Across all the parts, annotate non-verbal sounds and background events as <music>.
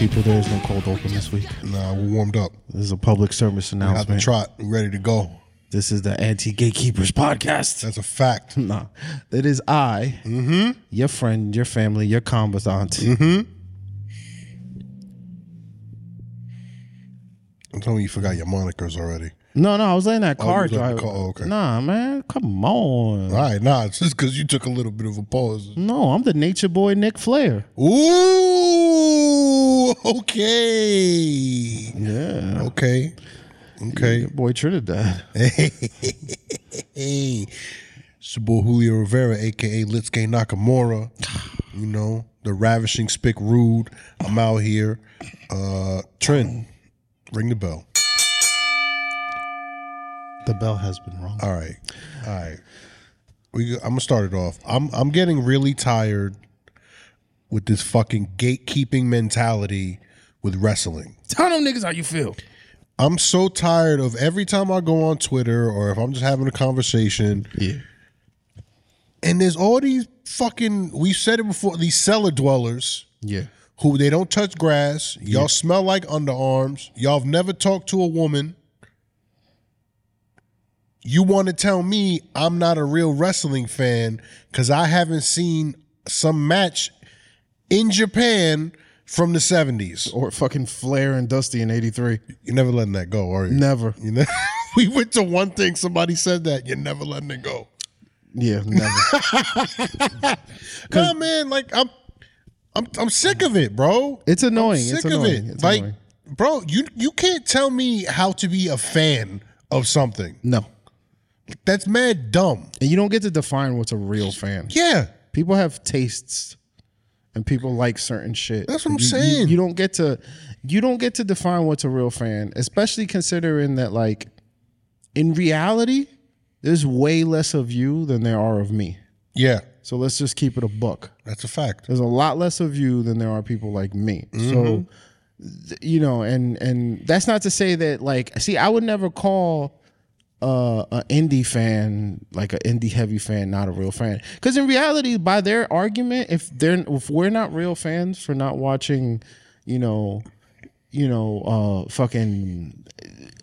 People. There is no cold open this week. Nah, we're warmed up. This is a public service Got the announcement. trot. We ready to go. This is the Anti Gatekeepers podcast. That's a fact. <laughs> Nah, it is I, Mm-hmm. your friend, your family, your combatant. Mm-hmm. I'm telling you, you forgot your monikers already. No, no, I was letting that Oh, car you was letting drive. the car- oh, okay. Nah, man, come on. All right, nah, it's just because you took a little bit of a pause. No, I'm the nature boy, Nick Flair. Ooh, okay. Yeah, Okay. Okay. your boy Trinidad. <laughs> Hey, it's your boy Julio Rivera, aka Litsuke Nakamura. You know, the ravishing spick rude. I'm out here. Uh Trent, ring the bell. The bell has been rung. All right. All right. We I'm gonna start it off. I'm I'm getting really tired with this fucking gatekeeping mentality with wrestling. Tell them niggas how you feel. I'm so tired of every time I go on Twitter or if I'm just having a conversation Yeah. and there's all these fucking we've said it before these cellar dwellers Yeah. who they don't touch grass y'all smell like underarms y'all have never talked to a woman you want to tell me i'm not a real wrestling fan because i haven't seen some match in japan from the 70s Or fucking Flair and Dusty in '83. you're never letting that go are you Never. you know <laughs> we went to one thing somebody said that you're never letting it go Yeah, never. <laughs> Nah, man, like I'm, I'm, I'm sick of it, bro. It's annoying. I'm It's sick of annoying. it. It's like, annoying. bro, you you can't tell me how to be a fan of something. no. That's mad dumb. And you don't get to define what's a real fan. Yeah, People have tastes and people like certain shit. That's what I'm You- you- saying. You, don't get to you don't get to define what's a real fan, especially considering that like in reality, there's way less of you than there are of me. yeah, So let's just keep it a buck. that's a fact. There's a lot less of you than there are people like me. So mm-hmm. you know, and and that's not to say that like see, I would never call uh an indie fan like an indie heavy fan not a real fan. Because in reality by their argument if they're if we're not real fans for not watching you know you know uh fucking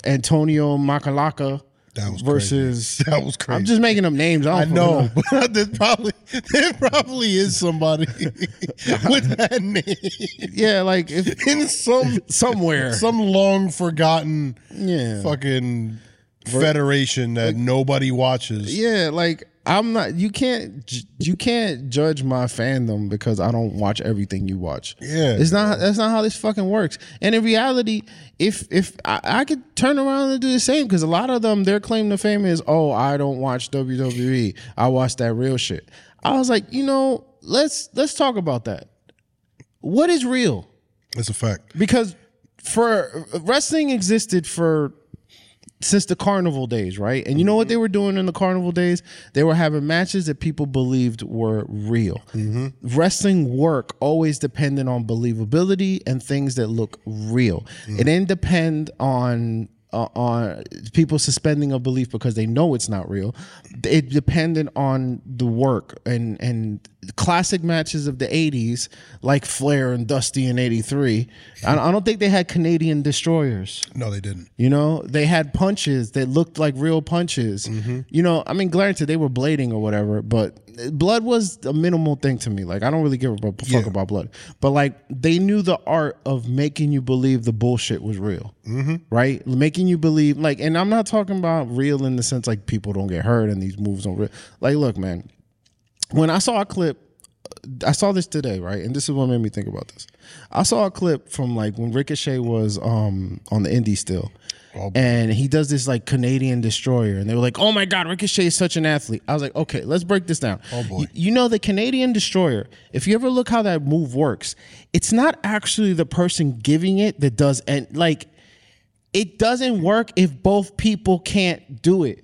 antonio makalaka That was versus <laughs> That was crazy. i'm just making up names. I, I don't know, but <laughs> there probably there probably is somebody <laughs> with that name. Yeah like if in some somewhere. some long forgotten yeah. fucking federation that nobody watches. Yeah, like I'm not. You can't. You can't judge my fandom because I don't watch everything you watch. Yeah. it's not. That's not how this fucking works. And in reality, if if I, I could turn around and do the same, because a lot of them, their claim to fame is, oh, I don't watch WWE. I watch that real shit. I was like, you know, let's let's talk about that. What is real? That's a fact. because for wrestling existed for since the carnival days, right? And you know what mm-hmm. they were doing in the carnival days? They were having matches that people believed were real. Mm-hmm. Wrestling work always depended on believability and things that look real. It mm-hmm. didn't depend on uh, on people suspending a belief because they know it's not real. It depended on the work and and classic matches of the 80s like Flair and Dusty in 83. I, I don't think they had Canadian destroyers. No, they didn't. You know, they had punches that looked like real punches. Mm-hmm. You know, I mean, granted, they were blading or whatever, but blood was a minimal thing to me. Like, I don't really give a fuck Yeah. about blood, but like, they knew the art of making you believe the bullshit was real, mm-hmm. right? Making you believe, like, and I'm not talking about real in the sense like people don't get hurt and these moves don't real. Like, look, man, when I saw a clip, I saw this today, right? And this is what made me think about this. I saw a clip from like when Ricochet was um on the indie still. Oh, and he does this like Canadian destroyer, and they were like, "Oh my God, Ricochet is such an athlete." I was like, "Okay, let's break this down." Oh, boy. Y- you know the Canadian destroyer. If you ever look how that move works, it's not actually the person giving it that does, and like, it doesn't work if both people can't do it.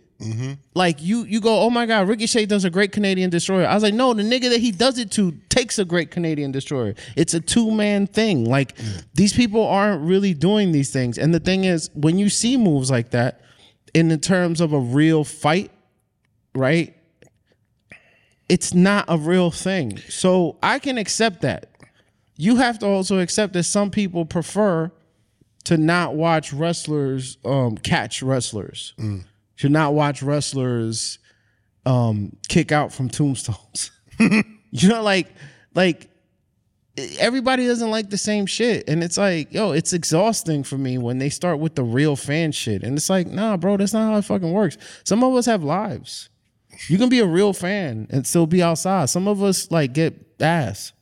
Like you, you go, oh my god, Ricochet does a great Canadian destroyer. I was like, no, the nigga that he does it to takes a great Canadian destroyer. It's a two man thing. Like these people aren't really doing these things. And the thing is, when you see moves like that, in the terms of a real fight, right? It's not a real thing. So I can accept that. You have to also accept that some people prefer to not watch wrestlers um, catch wrestlers to not watch wrestlers um, kick out from tombstones. <laughs> you know, like like everybody doesn't like the same shit, and it's like, yo, it's exhausting for me when they start with the real fan shit, and it's like, nah, bro, that's not how it fucking works. Some of us have lives. You can be a real fan and still be outside. Some of us like get ass.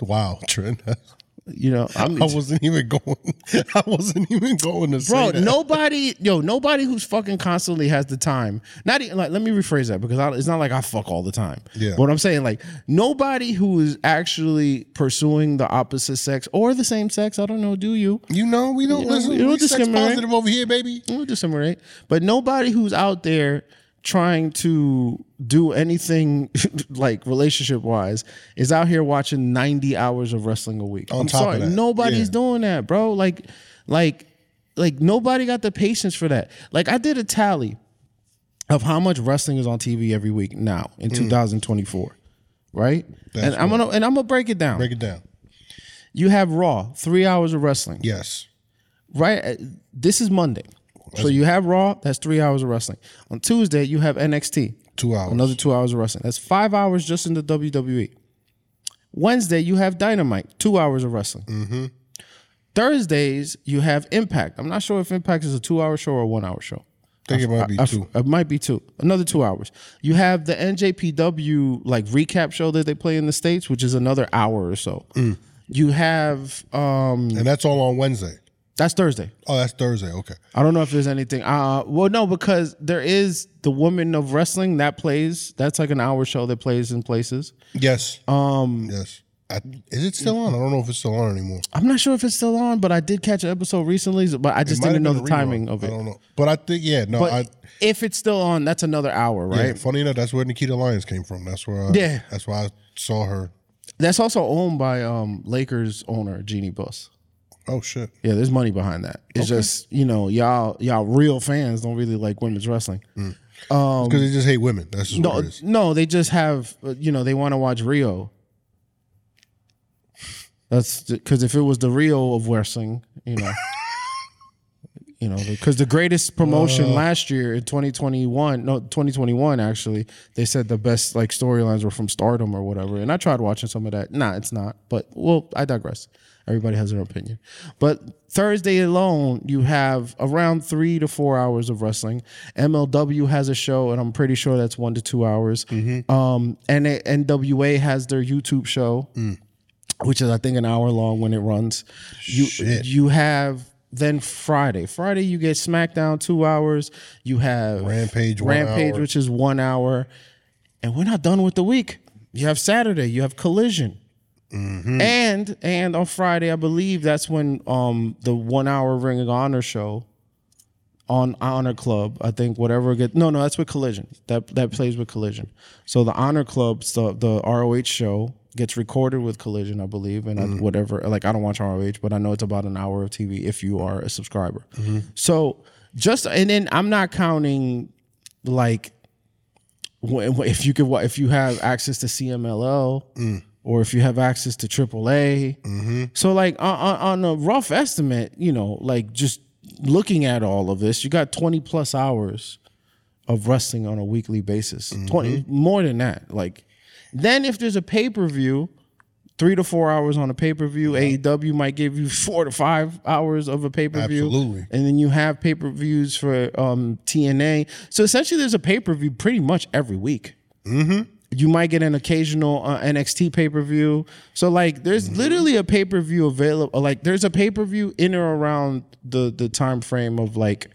Wow, Trent. <laughs> You know, I'm, I wasn't even going. <laughs> I wasn't even going to say bro nobody yo nobody who's fucking constantly has the time not even like let me rephrase that because I, it's not like i fuck all the time Yeah. what i'm saying like nobody who is actually pursuing the opposite sex or the same sex i don't know do you You know, we don't You know, listen. we don't We sex discriminate. positive over here, baby. we'll disseminate but nobody who's out there trying to do anything <laughs> like relationship wise is out here watching 90 hours of wrestling a week On i'm top of sorry that, nobody's yeah. doing that bro like like like nobody got the patience for that like i did a tally of how much wrestling is on tv every week now in Mm. 2024 right and i'm gonna and i'm gonna break it down Break it down. you have raw three hours of wrestling Yes. right? uh, This is Monday. So you have Raw, that's three hours of wrestling. On Tuesday, you have NXT, Two hours. another two hours of wrestling. That's five hours just in the WWE. Wednesday, you have Dynamite, two hours of wrestling. Mm-hmm. Thursdays, you have Impact. I'm not sure if Impact is a two hour show or a one hour show. I think it might be I- two. It might be two. Another two hours. You have the NJPW like recap show that they play in the States, which is another hour or so. Mm. You have um and that's all on Wednesday. That's Thursday. Oh, that's Thursday. Okay. I don't know if there's anything. Uh, well, no, because there is the Women of Wrestling that plays. That's like an hour show that plays in places. Yes. Um. Yes. I, is it still on? I don't know if it's still on anymore. I'm not sure if it's still on, but I did catch an episode recently. But I just didn't know the timing of it. I don't know. But I think yeah. No. But I. if it's still on, that's another hour, right? Yeah, funny enough, that's where Nikita Lyons came from. That's where. I, Yeah. That's why I saw her. That's also owned by um, Lakers owner Jeannie Buss. Oh shit. Yeah, there's money behind that. It's just you know y'all y'all real fans don't really like women's wrestling. Because they just hate women. That's just No, what it is. no, they just have uh, you know they want to watch Rio. That's because if it was the Rio of wrestling, you know, <laughs> you know, because the greatest promotion last year in 2021, no, 2021 actually, they said the best like storylines were from Stardom or whatever, and I tried watching some of that. Nah, it's not. But well, I digress. Everybody has their opinion. But Thursday alone, you have around three to four hours of wrestling. MLW has a show, and I'm pretty sure that's one to two hours. Um, and NWA has their YouTube show, which is I think an hour long when it runs. You Shit. you have then Friday. Friday you get SmackDown two hours. You have Rampage, Rampage, which is one hour, and we're not done with the week. You have Saturday. You have Collision. Mm-hmm. And and on Friday, I believe that's when um the one hour Ring of Honor show on Honor Club. I think whatever get no no that's with Collision. That that plays with Collision. So the Honor Club the the ROH show gets recorded with Collision, I believe, and I, whatever. Like I don't watch ROH, but I know it's about an hour of TV if you are a subscriber. So just and then I'm not counting like if you could if you have access to CMLL or if you have access to AAA. So like on, on a rough estimate, you know, like just looking at all of this, you got 20 plus hours of wrestling on a weekly basis. 20 more than that. Like then if there's a pay-per-view, three to four hours on a pay-per-view, AEW might give you four to five hours of a pay-per-view. Absolutely. And then you have pay-per-views for um, TNA. So essentially there's a pay-per-view pretty much every week. Mm-hmm. You might get an occasional uh, NXT pay per view. So like, there's literally a pay per view available. Like, there's a pay per view in or around the the time frame of like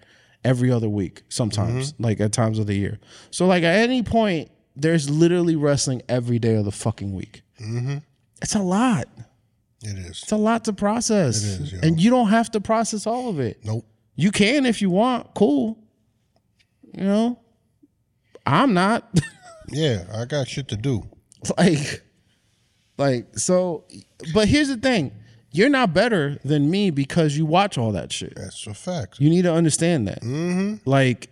every other week. Sometimes, like at times of the year. So like at any point, there's literally wrestling every day of the fucking week. Mm-hmm. It's a lot. It is. It's a lot to process, It is, yo. and you don't have to process all of it. Nope. You can if you want. Cool. You know, I'm not. <laughs> Yeah, I got shit to do. like, like so. But here's the thing: you're not better than me because you watch all that shit. That's a fact. You need to understand that. Mm-hmm. Like,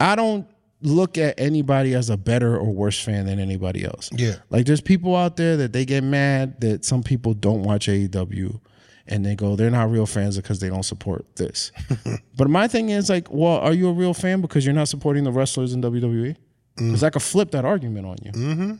I don't look at anybody as a better or worse fan than anybody else. Yeah. Like, there's people out there that they get mad that some people don't watch AEW and they go, they're not real fans because they don't support this. <laughs> but my thing is, like, well, are you a real fan because you're not supporting the wrestlers in WWE? Because I could flip that argument on you. Mm-hmm.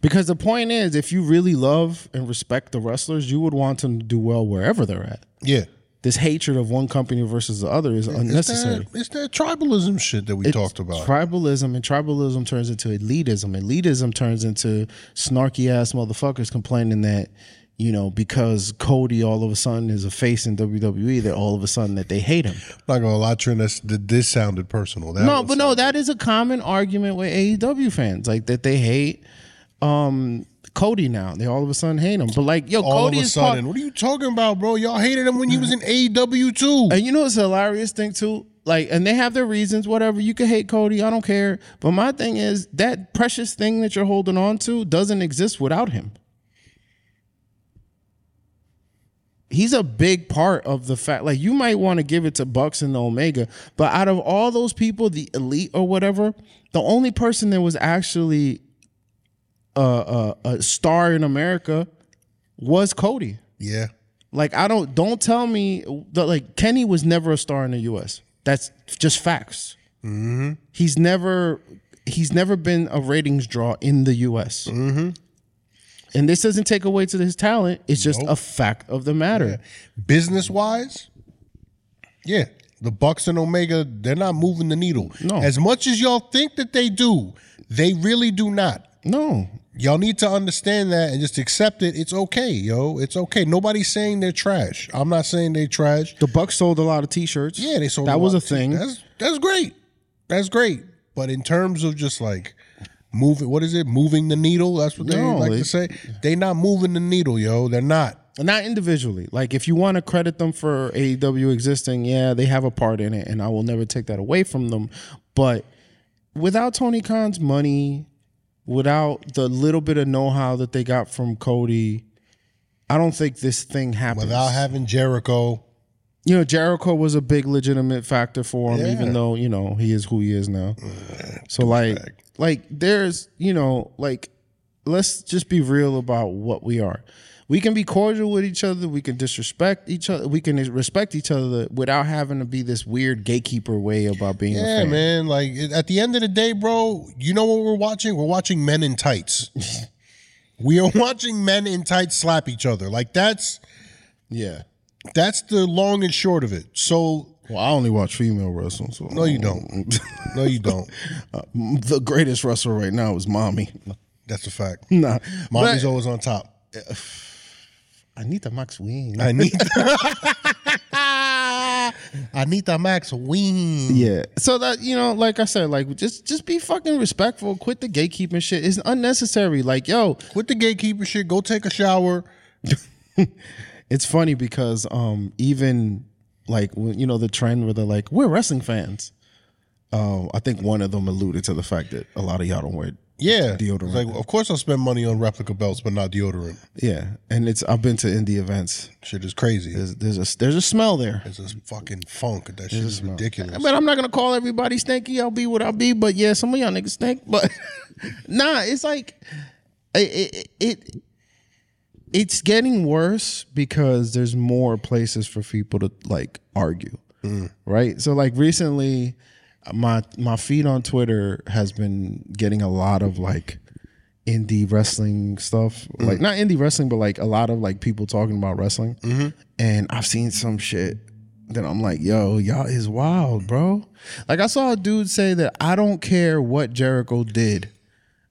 Because the point is, if you really love and respect the wrestlers, you would want them to do well wherever they're at Yeah. this hatred of one company versus the other is unnecessary. It's that, it's that tribalism shit that we talked about. Tribalism and tribalism turns into elitism. Elitism turns into snarky ass motherfuckers complaining that, you know, because Cody all of a sudden is a face in WWE, that all of a sudden that they hate him. I'm not gonna lie, Trent. That's, this sounded personal. That No, but no, that is a common argument with AEW fans, like that they hate um Cody now. They all of a sudden hate him. But like, yo, all Cody of a is part- sudden, what are you talking about, bro? Y'all hated him when he was in AEW too. And you know it's a hilarious thing too? Like, and they have their reasons, whatever. You can hate Cody, I don't care. But my thing is that precious thing that you're holding on to doesn't exist without him. He's a big part of the fact. Like, you might want to give it to Bucks and the Omega, but out of all those people, the elite or whatever, the only person that was actually a, a, a star in America was Cody. Yeah, Like I don't don't tell me that like Kenny was never a star in the U.S. That's just facts. Mm-hmm. He's never he's never been a ratings draw in the U.S. Mm-hmm. And this doesn't take away to his talent. It's just a fact of the matter. business wise, yeah, the Bucks and Omega, they're not moving the needle. No. as much as y'all think that they do, they really do not. No, Y'all need to understand that and just accept it. It's okay, yo. It's okay. Nobody's saying they're trash. I'm not saying they trash. the Bucks sold a lot of T-shirts. Yeah, they sold. that a was a thing. That's that's great. That's great. But in terms of just like moving, what is it? Moving the needle. That's what they No, like to say. They not moving the needle, yo. They're not. not individually. Like if you want to credit them for AEW existing, yeah, they have a part in it, and I will never take that away from them. But without Tony Khan's money, without the little bit of know-how that they got from Cody, I don't think this thing happens. Without having Jericho, you know, Jericho was a big legitimate factor for him, Yeah. even though you know he is who he is now. So like, like there's you know like, let's just be real about what we are. We can be cordial with each other. We can disrespect each other. We can respect each other without having to be this weird gatekeeper way about being a Yeah, man. Like at the end of the day, bro, you know what we're watching? We're watching men in tights. <laughs> we are watching men in tights slap each other. Like that's Yeah. That's the long and short of it. So Well, I only watch female wrestling. So no, you don't. <laughs> no, you don't. Uh, the greatest wrestler right now is Mommy. That's a fact. <laughs> Nah, Mommy's but always on top. <sighs> Anita Max Ween. Anita. <laughs> Anita Max Ween. Yeah. So that you know, like I said, like just just be fucking respectful. Quit the gatekeeping shit. It's unnecessary. Like yo, Quit the gatekeeper shit. Go take a shower. It's funny because um even like when you know the trend where they're like we're wrestling fans. Um, I think one of them alluded to the fact that a lot of y'all don't wear. Yeah. Deodorant. Like, of course I'll spend money on replica belts, but not deodorant. Yeah, and it's I've been to indie events. Shit is crazy. There's there's a there's a smell there. It's a fucking funk. That shit is ridiculous. But I'm not gonna call everybody stinky. I'll be what I'll be. But yeah, some of y'all niggas stink. But <laughs> nah, it's like it, it, it it's getting worse because there's more places for people to like argue, mm. right? So like recently, my my feed on Twitter has been getting a lot of like indie wrestling stuff mm. like not indie wrestling but like a lot of like people talking about wrestling mm-hmm. and i've seen some shit that I'm like, yo, y'all is wild, bro. Like I saw a dude say that I don't care what Jericho did.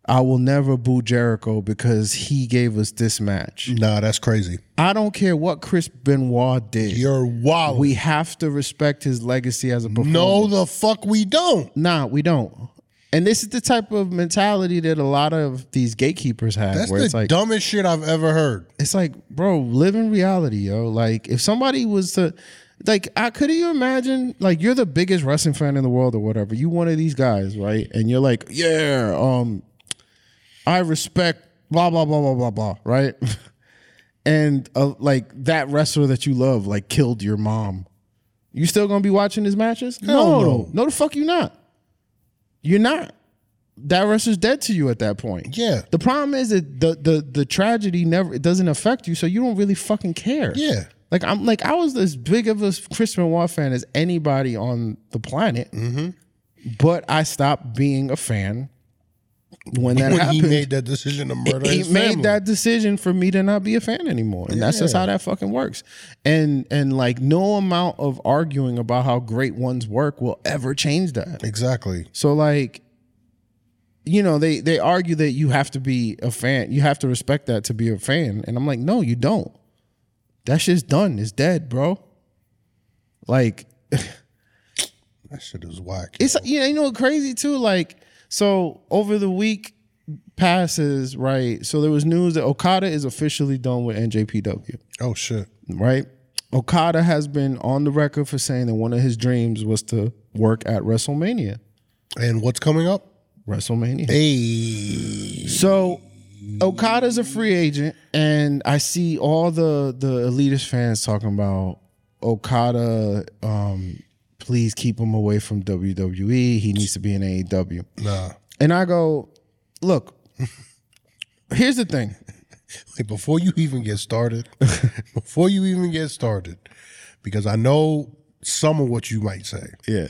I will never boo Jericho because he gave us this match. Nah, that's crazy. I don't care what Chris Benoit did. You're wild. we have to respect his legacy as a performer. no, the fuck we don't. Nah, we don't. And this is the type of mentality that a lot of these gatekeepers have, That's where the it's like, dumbest shit I've ever heard. it's like, bro, live in reality, yo. Like, if somebody was to, like, I could you imagine, like, you're the biggest wrestling fan in the world or whatever. You one of these guys, right? And you're like, yeah, um, I respect blah blah blah blah blah blah, right? <laughs> and uh, like that wrestler that you love, like, killed your mom. You still gonna be watching his matches? Hell no. no, the fuck you not. You're not. That wrestler's dead to you at that point. Yeah. The problem is that the the the tragedy never it doesn't affect you, so you don't really fucking care. Yeah. Like I'm like I was as big of a Chris Benoit fan as anybody on the planet, Mm-hmm. but I stopped being a fan when that <laughs> when happened. he made that decision to murder he made family. that decision for me to not be a fan anymore, and that's just how that fucking works. And and like no amount of arguing about how great one's work will ever change that. Exactly. So like, you know, they they argue that you have to be a fan, you have to respect that to be a fan, and I'm like, no, you don't. That shit's done. It's dead, bro. Like, <laughs> That shit is whack. it's you know, you know, crazy too. Like, so over the week passes, right? So there was news that Okada is officially done with NJPW, oh shit. right? Okada has been on the record for saying that one of his dreams was to work at WrestleMania. And what's coming up? WrestleMania. Hey. So Okada's a free agent, and I see all the the elitist fans talking about Okada. Um, please keep him away from WWE. He needs to be in AEW. Nah. And I go, look. Here's the thing. <laughs> Like before you even get started, <laughs> before you even get started, because I know some of what you might say, Yeah.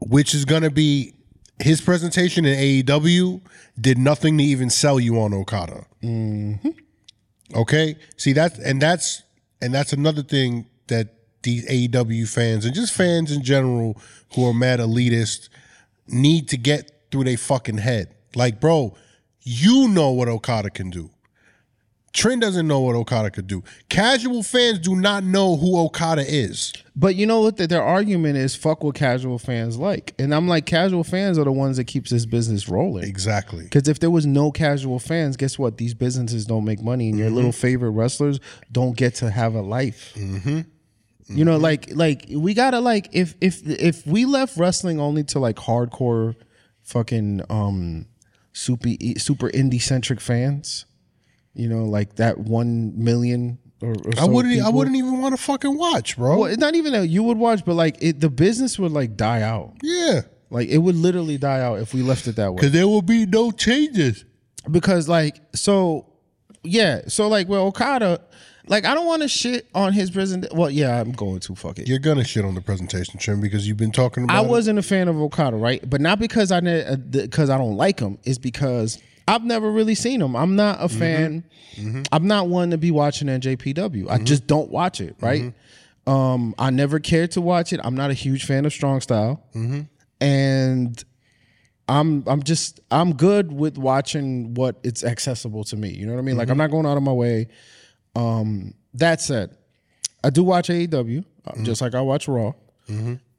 which is gonna be his presentation in AEW did nothing to even sell you on Okada. Mm-hmm. Okay, see that's and that's and that's another thing that these AEW fans and just fans in general who are mad elitist need to get through their fucking head. Like, bro, you know what Okada can do. Trent doesn't know what Okada could do. Casual fans do not know who Okada is. But you know what? The, their argument is fuck what casual fans like, and I'm like, casual fans are the ones that keeps this business rolling. Exactly. Because if there was no casual fans, guess what? These businesses don't make money, and your Mm-hmm. little favorite wrestlers don't get to have a life. Mm-hmm. You know, like like we gotta like if if if we left wrestling only to like hardcore, fucking um, super super indie centric fans, you know, like that one million or, or I so wouldn't. I wouldn't even want to fucking watch, bro. Well, it's not even that you would watch, but like it, the business would like die out. yeah, Like it would literally die out if we left it that way. because there will be no changes. because like so yeah so like well okada like i don't want to shit on his president well yeah i'm going to fuck it. You're gonna shit on the presentation, Trim, because you've been talking about. i it. wasn't a fan of okada right? But not because i because uh, i don't like him. It's because i've never really seen him. I'm not a fan. Mm-hmm. Mm-hmm. I'm not one to be watching njpw i mm-hmm. just don't watch it right? Um i never cared to watch it. I'm not a huge fan of strong style. And I'm I'm just I'm good with watching what it's accessible to me. You know what I mean? Like I'm not going out of my way. Um, that said, I do watch AEW uh, just like I watch Raw.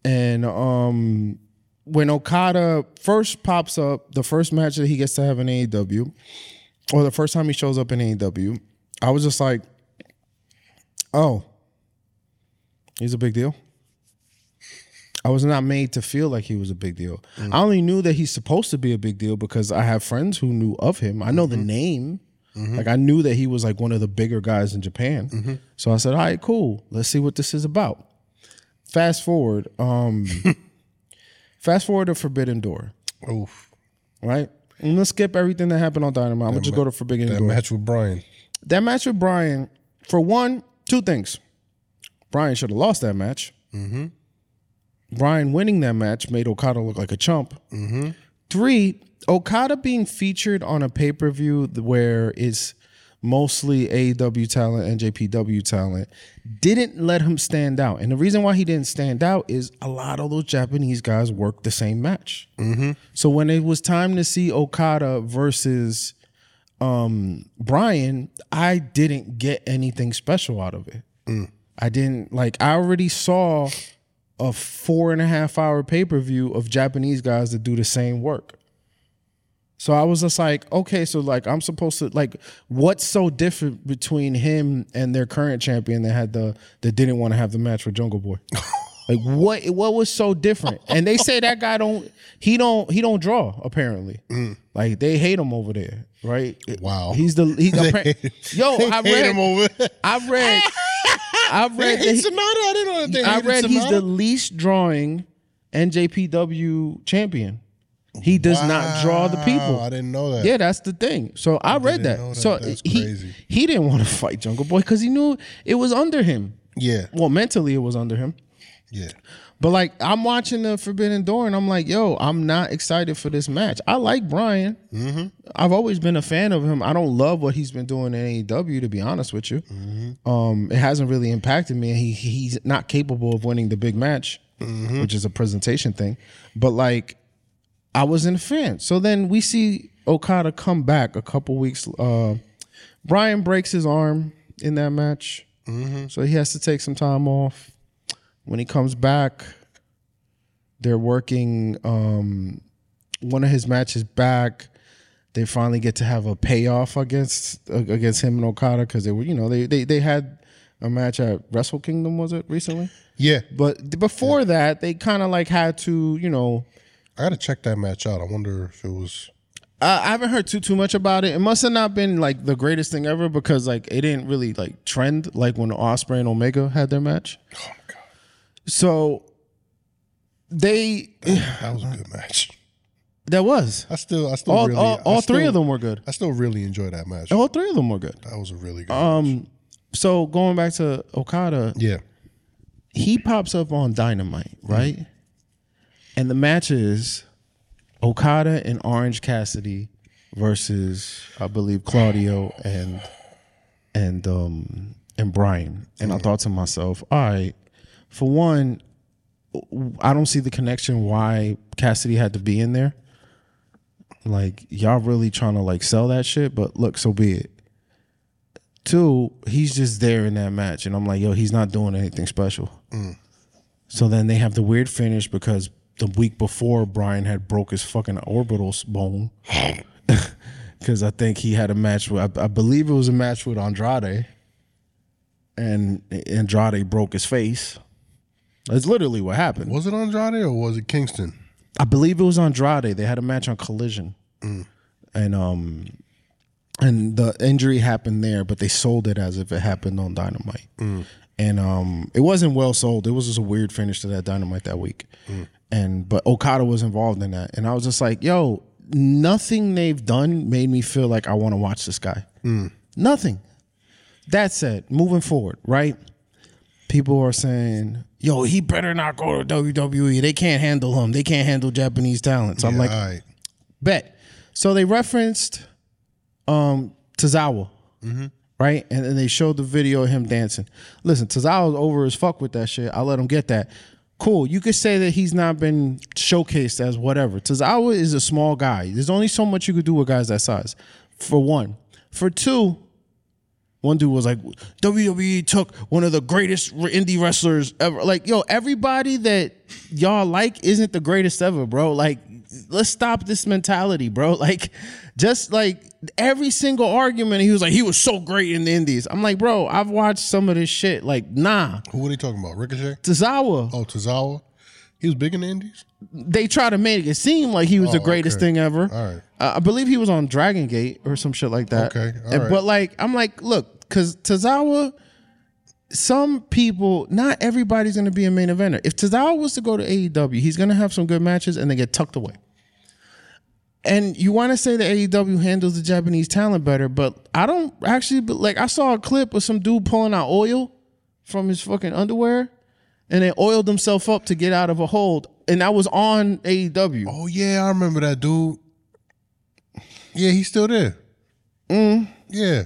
And um, when Okada first pops up, the first match that he gets to have in AEW, or the first time he shows up in AEW, I was just like, oh, he's a big deal. I was not made to feel like he was a big deal. I only knew that he's supposed to be a big deal because I have friends who knew of him. I know the name. Mm-hmm. Like I knew that he was like one of the bigger guys in Japan. Mm-hmm. So I said, "All right, cool. Let's see what this is about." Fast forward, um <laughs> fast forward to Forbidden Door, Oof. right? And let's skip everything that happened on Dynamite. I'm gonna just go to Forbidden That Door. match with Brian. That match with Brian, for one, two things. Brian should have lost that match. Mm-hmm. Brian winning that match made Okada look like a chump. Three, Okada being featured on a pay per view where it's mostly AEW talent, and JPW talent, didn't let him stand out. And the reason why he didn't stand out is a lot of those Japanese guys worked the same match. So when it was time to see Okada versus um Brian, I didn't get anything special out of it. I didn't like I already saw a four and a half hour pay-per-view of Japanese guys that do the same work. So I was just like, okay, so like I'm supposed to like what's so different between him and their current champion that had the that didn't want to have the match with Jungle Boy? <laughs> like what what was so different? And they say that guy don't he don't he don't draw apparently. Mm. Like they hate him over there, right? Wow. He's the he's <laughs> appar- Yo, I Hate read him over. I read <laughs> I read that he- Sanada, I didn't know that I read he's the least drawing NJPW champion. He does not draw the Wow, people. I didn't know that. Yeah, that's the thing. So I read didn't know that. that. So That's he crazy. he didn't want to fight Jungle Boy because he knew it was under him. Yeah. Well, mentally it was under him. Yeah. But like I'm watching the Forbidden Door and I'm like, yo, I'm not excited for this match. I like Brian. Mm-hmm. I've always been a fan of him. I don't love what he's been doing in AEW, to be honest with you. Mm-hmm. Um, it hasn't really impacted me. He he's not capable of winning the big match, Mm-hmm. which is a presentation thing. But like, I wasn't a fan. So then we see Okada come back a couple weeks. Uh, Brian breaks his arm in that match, so he has to take some time off. When he comes back, they're working um, one of his matches back. They finally get to have a payoff against against him and Okada because they were, you know, they they they had a match at Wrestle Kingdom was it recently? Yeah. But before that, they kind of like had to, you know, I gotta check that match out. I wonder if it was I I haven't heard too too much about it. It must have not been like the greatest thing ever because like it didn't really like trend like when Ospreay and Omega had their match. Oh my god. So they That was a good match. that was I still I still all really all, all three of them were good. I still really enjoy that match. All three of them were good. That was a really good match. Um, so going back to Okada, Yeah. he pops up on Dynamite, right? And the match is Okada and Orange Cassidy versus I believe Claudio and and um and Brian. And I thought to myself, all right, for one, I don't see the connection why Cassidy had to be in there. Like y'all really trying to like sell that shit, but look, so be it. Two, he's just there in that match, and I'm like, yo, he's not doing anything special. So then they have the weird finish because the week before Brian had broke his fucking orbital bone. <laughs> Because I think he had a match with, I, I believe it was a match with Andrade, and Andrade broke his face. That's literally what happened. Was it Andrade or was it Kingston? I believe it was Andrade. They had a match on Collision, and um, and the injury happened there, but they sold it as if it happened on Dynamite, and um, it wasn't well sold. It was just a weird finish to that Dynamite that week, and but Okada was involved in that, and I was just like, yo, nothing they've done made me feel like I want to watch this guy. Nothing. That said, moving forward, right? People are saying, "Yo, he better not go to WWE. They can't handle him. They can't handle Japanese talent." So I'm like, all right. bet. So they referenced um Tozawa, right? And then they showed the video of him dancing. Listen, Tozawa's over as fuck with that shit. I'll let him get that. Cool. You could say that he's not been showcased as whatever. Tozawa is a small guy. There's only so much you could do with guys that size. For one. For two, one dude was like, WWE took one of the greatest indie wrestlers ever. Like, yo, everybody that y'all like isn't the greatest ever, bro. Like, let's stop this mentality, bro. <laughs> Like, just like every single argument, he was like, he was so great in the indies. I'm like, bro, I've watched some of this shit. Like, nah. Who were they talking about? Ricochet? Tozawa, Oh, Tozawa. He was big in the Indies. they try to make it seem like he was the Oh, greatest okay. thing ever. All right. Uh, I believe he was on Dragon Gate or some shit like that. Okay, all And- right. But like, I'm like, look, because Tozawa, some people, not everybody's going to be a main eventer. If Tozawa was to go to AEW, he's going to have some good matches and they get tucked away. And you want to say that AEW handles the Japanese talent better, but I don't actually. But like, I saw a clip of some dude pulling out oil from his fucking underwear, and they oiled himself up to get out of a hold, and that was on AEW. Oh yeah, I remember that dude. Yeah, he's still there. Mm. Yeah.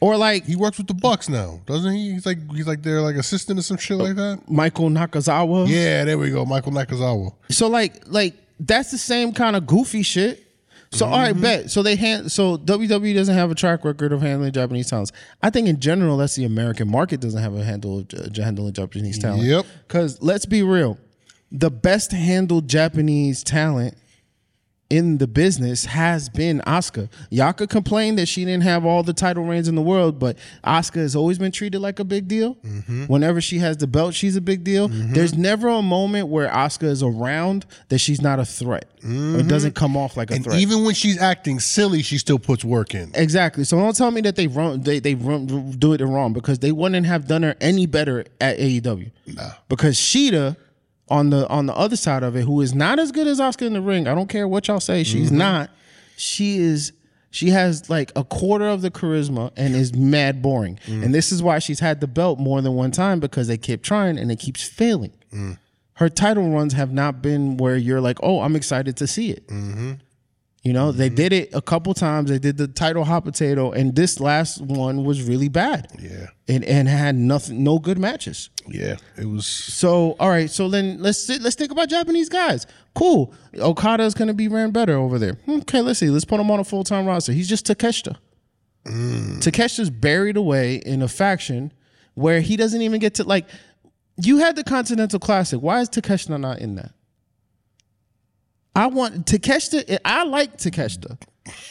Or like He works with the Bucks now, doesn't he? He's like he's like their like assistant or some shit like that. Michael Nakazawa. Yeah, there we go, Michael Nakazawa. So like like that's the same kind of goofy shit. So all right, Mm-hmm. bet. So they hand so WWE doesn't have a track record of handling Japanese talents. I think in general that's the American market doesn't have a handle of uh, handling Japanese talent. Yep. Because let's be real, the best handled Japanese talent in the business has been Asuka. Yaka complained that she didn't have all the title reigns in the world, but Asuka has always been treated like a big deal. Mm-hmm. Whenever she has the belt, she's a big deal. There's never a moment where Asuka is around that she's not a threat or doesn't come off like a Mm-hmm. And threat. even when she's acting silly, she still puts work in. Exactly. So don't tell me that they run they they run, do it wrong because they wouldn't have done her any better at AEW. Nah. Because Shida on the on the other side of it, who is not as good as Asuka in the ring, I don't care what y'all say, she's mm-hmm. not. She is she has like a quarter of the charisma and is mad boring. Mm. And this is why she's had the belt more than one time because they keep trying and it keeps failing. Mm. Her title runs have not been where you're like, oh, I'm excited to see it. Mm-hmm. You know, they mm-hmm. did it a couple times. They did the title hot potato, and this last one was really bad. Yeah. and and had nothing, no good matches. Yeah, it was. So, all right, so then let's let's think about Japanese guys. Cool, Okada's gonna be ran better over there. Okay, let's see. Let's put him on a full time roster. He's just Takeshita. Mm. Takeshita's buried away in a faction where he doesn't even get to like. You had the Continental Classic. Why is Takeshita not in that? I want Takeshita. I like Takeshita.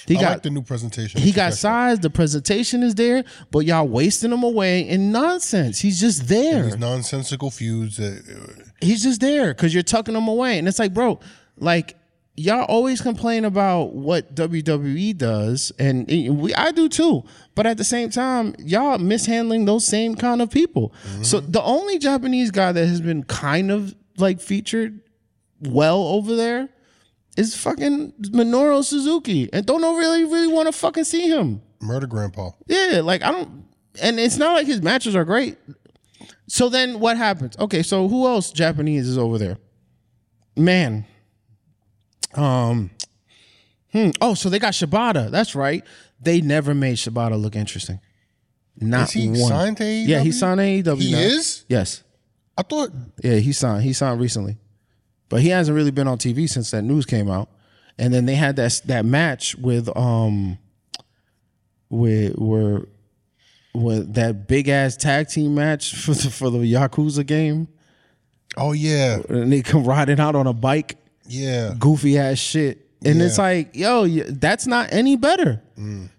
He I got like the new presentation. he got size. The presentation is there, but y'all wasting him away in nonsense. He's just there. these nonsensical feuds. That, uh, He's just there because you're tucking him away, and it's like, bro, like y'all always complain about what WWE does, and we I do too. But at the same time, y'all mishandling those same kind of people. So the only Japanese guy that has been kind of like featured well over there is fucking Minoru Suzuki, and don't know really really want to fucking see him. Murder Grandpa. Yeah, like I don't, and it's not like his matches are great. So then what happens? Okay, so who else Japanese is over there? Man. Um. Hmm. Oh, so they got Shibata. That's right. They never made Shibata look interesting. Not Is he one. signed to AEW? Yeah, he signed AEW. He now. is? Yes. I thought. Yeah, he signed. He signed recently, but he hasn't really been on TV since that news came out. And then they had that that match with um, with where with that big ass tag team match <laughs> for the, for the Yakuza game, Oh yeah, and they come riding out on a bike, yeah. goofy ass shit. And it's like, yo, that's not any better.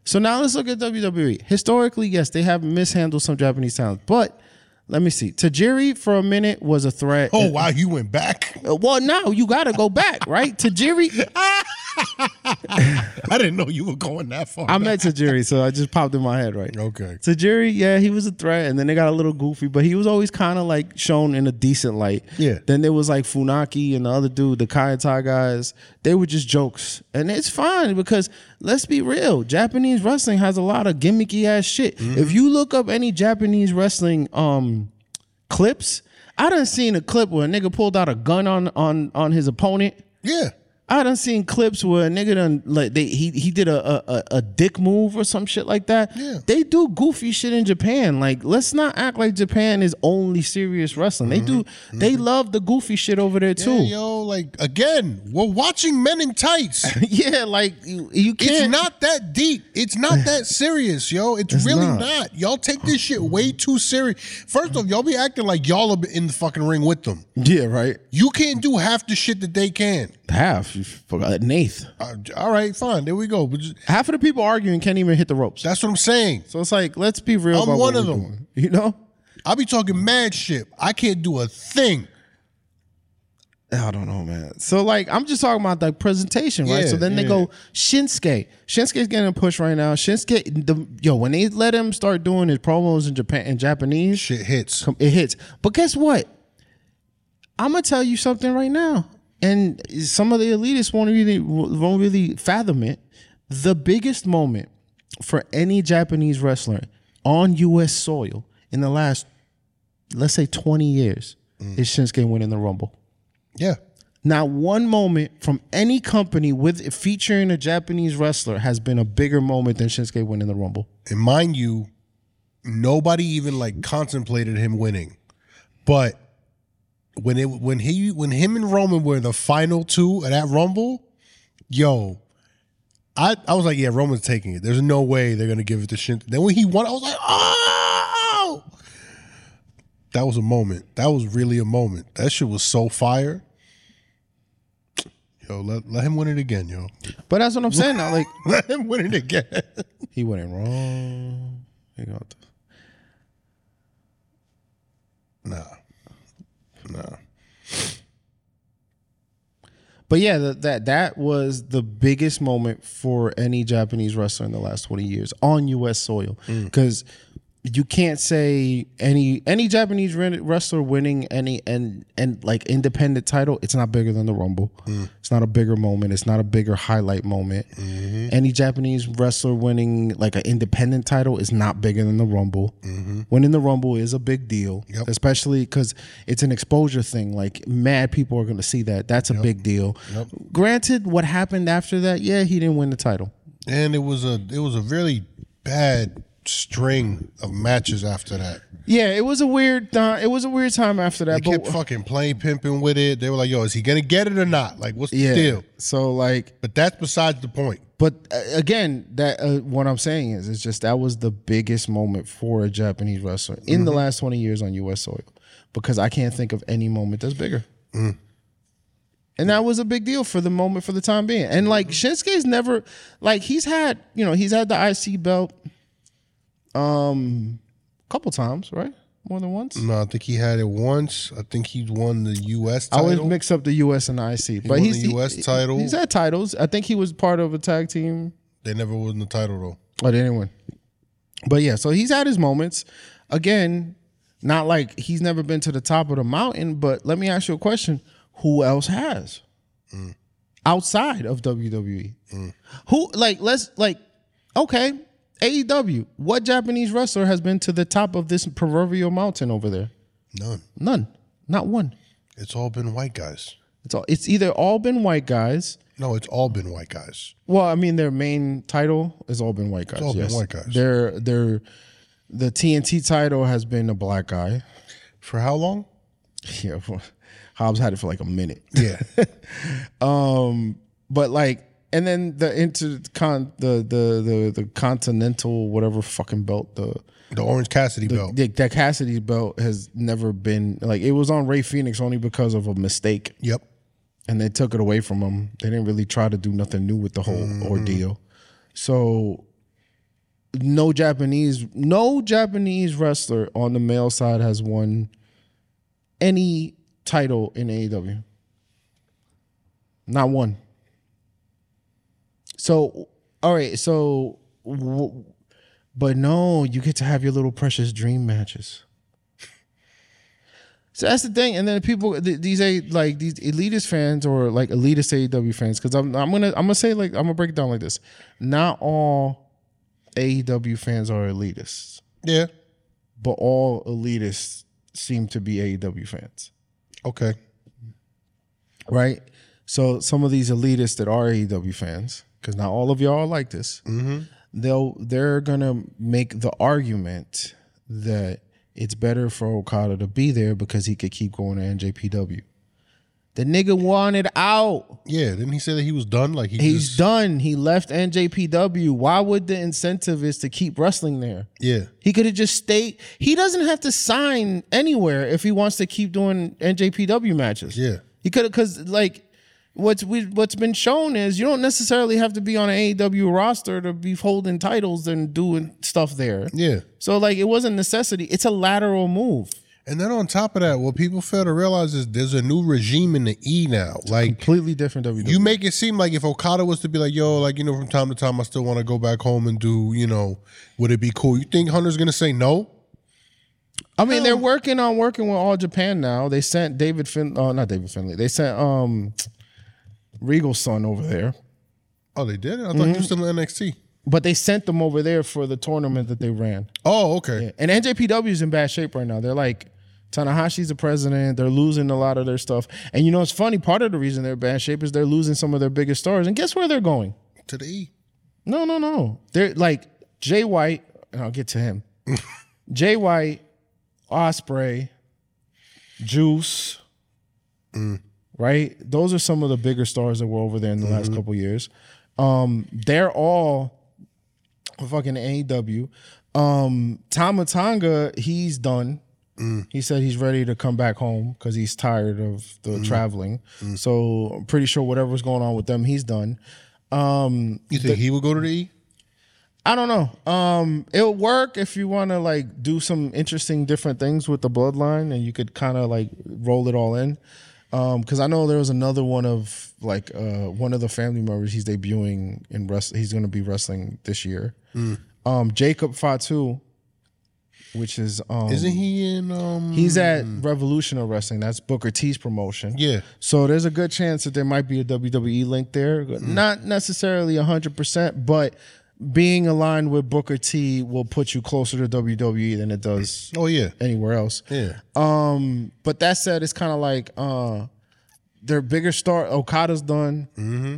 So now let's look at WWE. Historically, yes, they have mishandled some Japanese talent, but let me see. Tajiri for a minute was a threat. Oh wow, you went back. Uh, Well, now you got to go back, right? Tajiri, <laughs> <laughs> I didn't know you were going that far. I met Tajiri, so I just popped in my head, right? Okay. Tajiri, yeah, he was a threat, and then they got a little goofy, but he was always kind of like shown in a decent light. Yeah. Then there was like Funaki and the other dude, the Kai En Tai guys. They were just jokes, and it's fine because let's be real, Japanese wrestling has a lot of gimmicky ass shit. Mm-hmm. If you look up any Japanese wrestling um clips, I done seen a clip where a nigga pulled out a gun on on on his opponent. Yeah. I done seen clips where a nigga done like they he he did a a, a- dick move or some shit like that. Yeah. They do goofy shit in Japan. Like let's not act like Japan is only serious wrestling. They do they love the goofy shit over there Mm-hmm. Yeah, too. yo, like again, we're watching Men in Tights. <laughs> Yeah, like you, you can't It's not that deep. It's not <laughs> that serious, yo. It's, really not. not. Y'all take this shit way too serious. First off, y'all be acting like y'all are in the fucking ring with them. Yeah, right. You can't do half the shit that they can. Half you forgot Nath. Uh, all right, fine. There we go. But just- Half of the people arguing can't even hit the ropes. that's what I'm saying. So it's like let's be real. I'm about one what of we're them. doing, <laughs> You know. I be talking mad shit. I can't do a thing. I don't know, man. So like, I'm just talking about the presentation, right? Yeah, so then they yeah. go Shinsuke. Shinsuke's getting a push right now. Shinsuke, the yo, when they let him start doing his promos in Japan in Japanese, Shit hits. it hits. But guess what? I'm gonna tell you something right now, and some of the elitists won't really won't really fathom it. The biggest moment for any Japanese wrestler on U.S. soil in the last, let's say, 20 years, mm. is Shinsuke winning the Rumble. Yeah. Not one moment from any company with featuring a Japanese wrestler has been a bigger moment than Shinsuke winning the Rumble. And mind you, nobody even like contemplated him winning. But when it when he when him and Roman were in the final two of that Rumble, yo, I I was like, yeah, Roman's taking it. There's no way they're gonna give it to Shin. Then when he won, I was like, oh, that was a moment. That was really a moment. That shit was so fire. Yo, let, let him win it again, yo. But that's what I'm saying now. Like <laughs> Let him win it again. he went in wrong. He got the- nah. Nah. But yeah, that that that was the biggest moment for any Japanese wrestler in the last 20 years on US soil mm. because you can't say any any Japanese wrestler winning any and and like independent title it's not bigger than the Rumble. Hmm. It's not a bigger moment, it's not a bigger highlight moment. Mm-hmm. Any Japanese wrestler winning like an independent title is not bigger than the Rumble. Mm-hmm. Winning the Rumble is a big deal, Yep. especially because it's an exposure thing. Like mad people are going to see that. That's a big deal. Granted, what happened after that? Yeah, he didn't win the title. And it was a it was a really bad string of matches after that. Yeah, it was a weird. Uh, it was a weird time after that. They but kept fucking playing pimping with it. They were like, "Yo, is he gonna get it or not? Like, what's the yeah, deal?" so like, But that's besides the point. but uh, again, that uh, what I'm saying is, it's just that was the biggest moment for a Japanese wrestler in the last 20 years on U.S. soil, because I can't think of any moment that's bigger. And that was a big deal for the moment, for the time being. And like Shinsuke's never, like he's had, you know, he's had the IC belt, um, a couple times, right? More than once. No, I think he had it once. I think he won the U.S. Title. I always mix up the U.S. and the IC, but won he's the US title. He's had titles. I think he was part of a tag team. they never won the title though. Oh, they didn't win. But yeah, so he's had his moments. Again, not like he's never been to the top of the mountain. But let me ask you a question: Who else has outside of WWE? Who like let's like okay. AEW, what Japanese wrestler has been to the top of this proverbial mountain over there? None. None. Not one. It's all been white guys. It's all it's either all been white guys No, it's all been white guys. Well, I mean, their main title has all been white guys. all been yes. white guys. Their their the TNT title has been a black guy. For how long? <laughs> Yeah, Hobbs had it for like a minute. Yeah. <laughs> Um, but like, and then the intercon the the the the continental whatever fucking belt the. the Orange Cassidy belt. the that Cassidy belt has never been like it was on Rey Fenix only because of a mistake. Yep. and they took it away from him. They didn't really try to do nothing new with the whole Mm-hmm. ordeal. So no Japanese no Japanese wrestler on the male side has won any title in AEW. Not one. So all right, so w- but no, you get to have your little precious dream matches. So that's the thing, and then people these a like these elitist fans or like elitist AEW fans, because I'm I'm gonna I'm gonna say like I'm gonna break it down like this. Not all AEW fans are elitists, Yeah. but all elitists seem to be AEW fans, Okay. right? So some of these elitists that are AEW fans, because not all of y'all are like this, mm-hmm. they'll they're gonna make the argument that it's better for Okada to be there because he could keep going to NJPW. The nigga wanted out. Yeah. Didn't he say that he was done? Like he He's just, done. He left NJPW. Why would the incentive is to keep wrestling there? Yeah. He could have just stayed. He doesn't have to sign anywhere if he wants to keep doing NJPW matches. Yeah. He could have because like what's we, what's been shown is you don't necessarily have to be on an AEW roster to be holding titles and doing stuff there. Yeah. So like it wasn't necessity. It's a lateral move. And then on top of that, what people fail to realize is there's a new regime in the E now. Like Completely different WWE. you make it seem like if Okada was to be like, yo, like, you know, from time to time I still want to go back home and do, you know, would it be cool? You think Hunter's gonna say no? I mean, they're working on working with All Japan now. They sent David Fin, uh, not David Finlay. They sent um Regal's son over there, Oh, they did? I thought Mm-hmm. he was still in NXT. but they sent them over there for the tournament that they ran. Oh, okay. And NJPW is in bad shape right now. They're like Tanahashi's the president. They're losing a lot of their stuff. And you know, it's funny. Part of the reason they're in bad shape is they're losing some of their biggest stars. And guess where they're going? To the E. No, no, no. They're like Jay White, and I'll get to him. <laughs> Jay White, Ospreay, Juice, right? Those are some of the bigger stars that were over there in the last couple years. Um, they're all fucking AEW. Um, Tama Tonga, he's done. He said he's ready to come back home because he's tired of the traveling. So I'm pretty sure whatever's going on with them, he's done. Um, You think he would go to the E? I don't know. Um, it'll work if you want to like do some interesting different things with the bloodline, and you could kind of like roll it all in. Um, because I know there was another one of like uh one of the family members he's debuting in wrestling. He's going to be wrestling this year. Um, Jacob Fatu, which is um, Isn't he in? Um, he's at Revolution Wrestling. That's Booker T's promotion. yeah. So there's a good chance that there might be a WWE link there. Not necessarily 100%, but being aligned with Booker T will put you closer to WWE than it does Oh yeah. anywhere else. Yeah. Um, but that said, it's kind of like uh, their bigger star, Okada's done. Mm-hmm.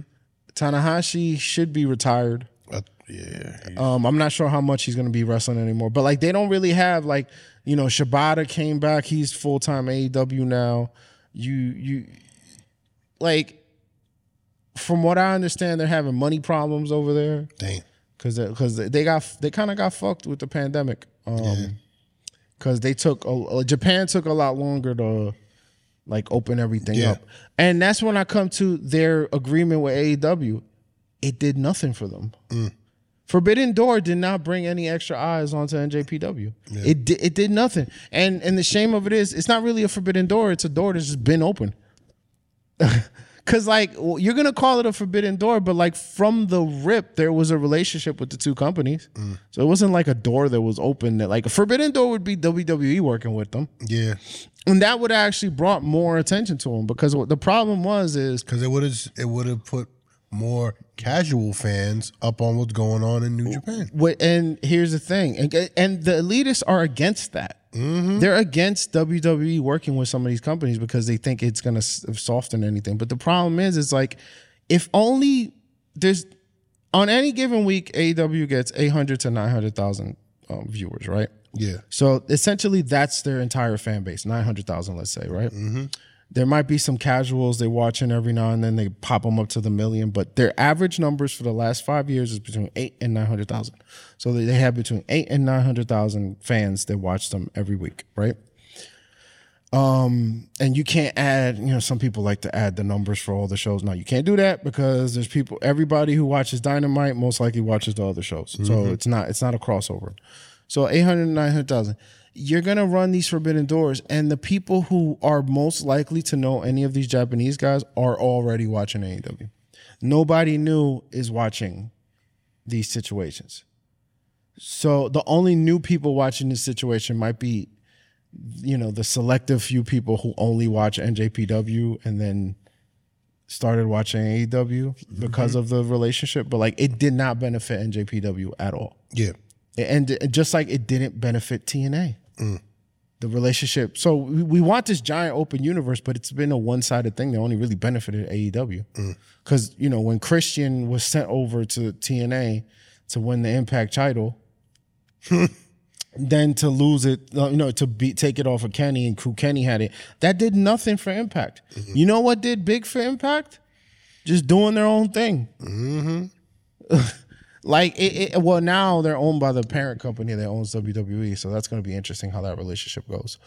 Tanahashi should be retired. Uh, yeah. Um, I'm not sure how much he's going to be wrestling anymore, but like they don't really have like you know Shibata came back. He's full time AEW now. You you like from what I understand, they're having money problems over there Dang. Because because they got they kind of got fucked with the pandemic. Um, because they took a, Japan took a lot longer to like open everything Yeah. up, and that's when I come to their agreement with AEW. It did nothing for them. Forbidden Door did not bring any extra eyes onto NJPW. Yeah. It did, it did nothing, and and the shame of it is, it's not really a Forbidden Door. It's a door that's just been open. <laughs> Cause like you're gonna call it a forbidden door, but like from the rip, there was a relationship with the two companies, mm. so it wasn't like a door that was open. That like a forbidden door would be WWE working with them, Yeah. and that would actually brought more attention to them. Because what the problem was is Because it would have it would have put more casual fans up on what's going on in New Japan. and here's the thing, and, and the elitists are against that. They're against WWE working with some of these companies because they think it's gonna soften anything. But the problem is, it's like if only there's on any given week, AEW gets eight hundred to nine hundred thousand um, viewers, right? Yeah. So essentially, that's their entire fan base, nine hundred thousand, let's say, right? There might be some casuals they watching every now and then. They pop them up to the million, but their average numbers for the last five years is between eight and nine hundred thousand. So they they have between eight and nine hundred thousand fans that watch them every week, right? Um, and you can't add, you know, some people like to add the numbers for all the shows. Now you can't do that because there's people, everybody who watches Dynamite most likely watches the other shows. So it's not, it's not a crossover. So 800, 900,000. You're going to run these forbidden doors and the people who are most likely to know any of these Japanese guys are already watching AEW. Nobody new is watching these situations. So the only new people watching this situation might be you know the selective few people who only watch NJPW and then started watching AEW mm-hmm. because of the relationship, but like it did not benefit NJPW at all. Yeah. And and just like it didn't benefit TNA. The relationship. So we, we want this giant open universe, but it's been a one sided thing that only really benefited AEW. Because, mm. you know, when Christian was sent over to TNA to win the Impact title, <laughs> then to lose it, uh, you know, to be take it off of Kenny and Crew Kenny had it. That did nothing for Impact. Mm-hmm. You know what did big for Impact? Just doing their own thing. Mm-hmm. <laughs> like it, it, well, now they're owned by the parent company that owns WWE, so that's going to be interesting how that relationship goes.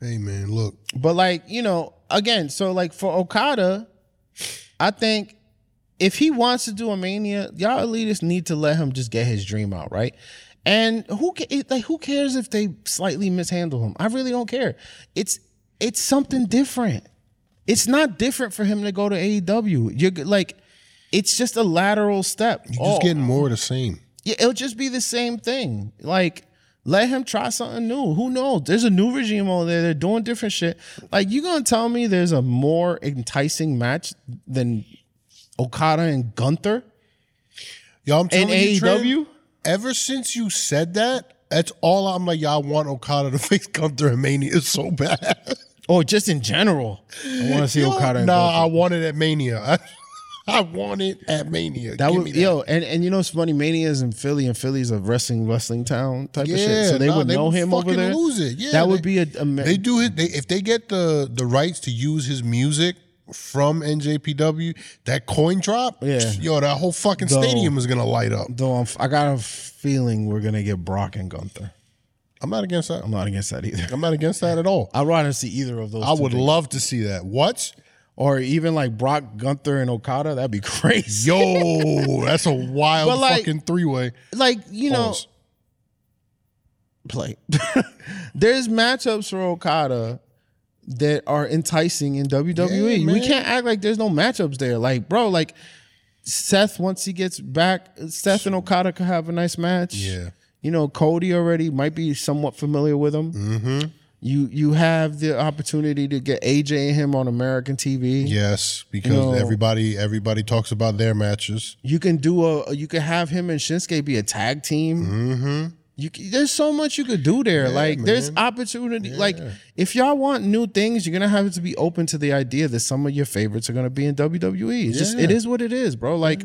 Hey man, look. But like you know, again, so like for Okada, I think if he wants to do a mania, y'all elitists need to let him just get his dream out, right? And who like who cares if they slightly mishandle him? I really don't care. It's it's something different. It's not different for him to go to AEW. You're like, it's just a lateral step. You're Oh, just getting more of the same. yeah, it'll just be the same thing. Like, let him try something new. Who knows? There's a new regime over there. They're doing different shit. Like, you gonna tell me there's a more enticing match than Okada and Gunther Yo, I'm in telling you, Trent, AEW? ever since you said that, that's all I'm like, y'all want Okada to <laughs> face Gunther and Mania so bad. Or just in general? I want to see Okada and nah, I Gunther. want it at Mania. <laughs> I want it at Mania. That Give would me that. yo, and and you know it's funny. Mania's in Philly, and Philly's a wrestling wrestling town type of shit. So they nah, would they know would him over there. lose it. Yeah, that would be a, a They do it. They, if they get the the rights to use his music from NJPW, that coin drop, Yeah. yo, that whole fucking Though- stadium is gonna light up. Though I'm, I got a feeling we're gonna get Brock and Gunther. I'm not against that. I'm not against that either. I'm not against that at all. I'd rather see either of those. I would things. love to see that. What? Or even like Brock, Gunther, and Okada. That'd be <laughs> crazy. Yo, that's a wild like- fucking three way. like you know, play. <laughs> There's matchups for Okada that are enticing in WWE. Yeah, we can't act like there's no matchups there. Like, bro, like Seth once he gets back, Seth and Okada could have a nice match. Yeah. You know, Cody already might be somewhat familiar with him. Mm-hmm. You you have the opportunity to get AJ and him on American TV. Yes, because know- everybody everybody talks about their matches. You can do a. You can have him and Shinsuke be a tag team. Mm-hmm. You there's so much you could do there. like there's man. opportunity. Like if y'all want new things, you're gonna have to be open to the idea that some of your favorites are gonna be in WWE. It's just it Yeah. is what it is, bro. Like.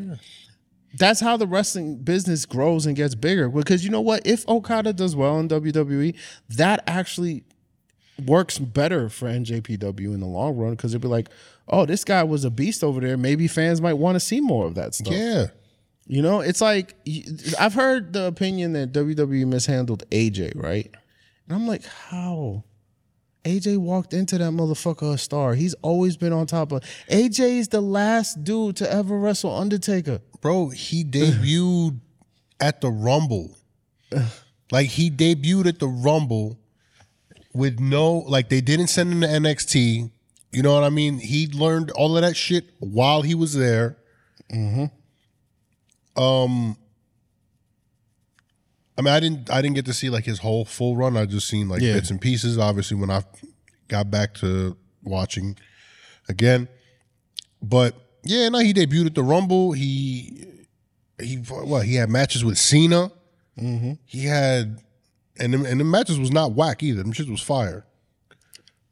That's how the wrestling business grows and gets bigger. Because you know what? If Okada does well in WWE, that actually works better for NJPW in the long run. Because it'd be like, oh, this guy was a beast over there. Maybe fans might want to see more of that stuff. Yeah. You know, it's like I've heard the opinion that WWE mishandled AJ, right? And I'm like, how? AJ walked into that motherfucker a star. He's always been on top of. AJ is the last dude to ever wrestle Undertaker. Bro, he debuted at the Rumble. <sighs> Like he debuted at the Rumble with no like they didn't send him to NXT. You know what I mean? He learned all of that shit while he was there. Um I mean I didn't I didn't get to see like his whole full run. I just seen like Yeah. bits and pieces. Obviously when I got back to watching again. But yeah, no, he debuted at the Rumble. He he what he had matches with Cena. He had and the, and the matches was not whack either. Them shit was fire.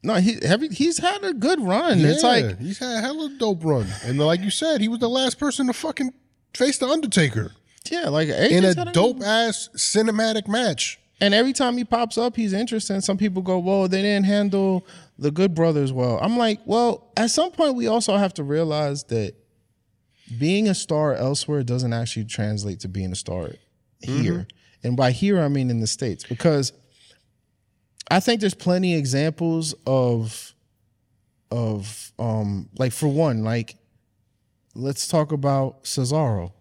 No, he he's had a good run. it's Yeah, like he's had a hella dope run, and like you said, he was the last person to fucking face the Undertaker yeah, like in a dope ass cinematic match. And every time he pops up, he's interesting. Some people go, "Well, they didn't handle the Good Brothers well." I'm like, well, at some point, we also have to realize that being a star elsewhere doesn't actually translate to being a star here. Mm-hmm. And by here, I mean in the states, because I think there's plenty of examples of of um like for one, like let's talk about Cesaro.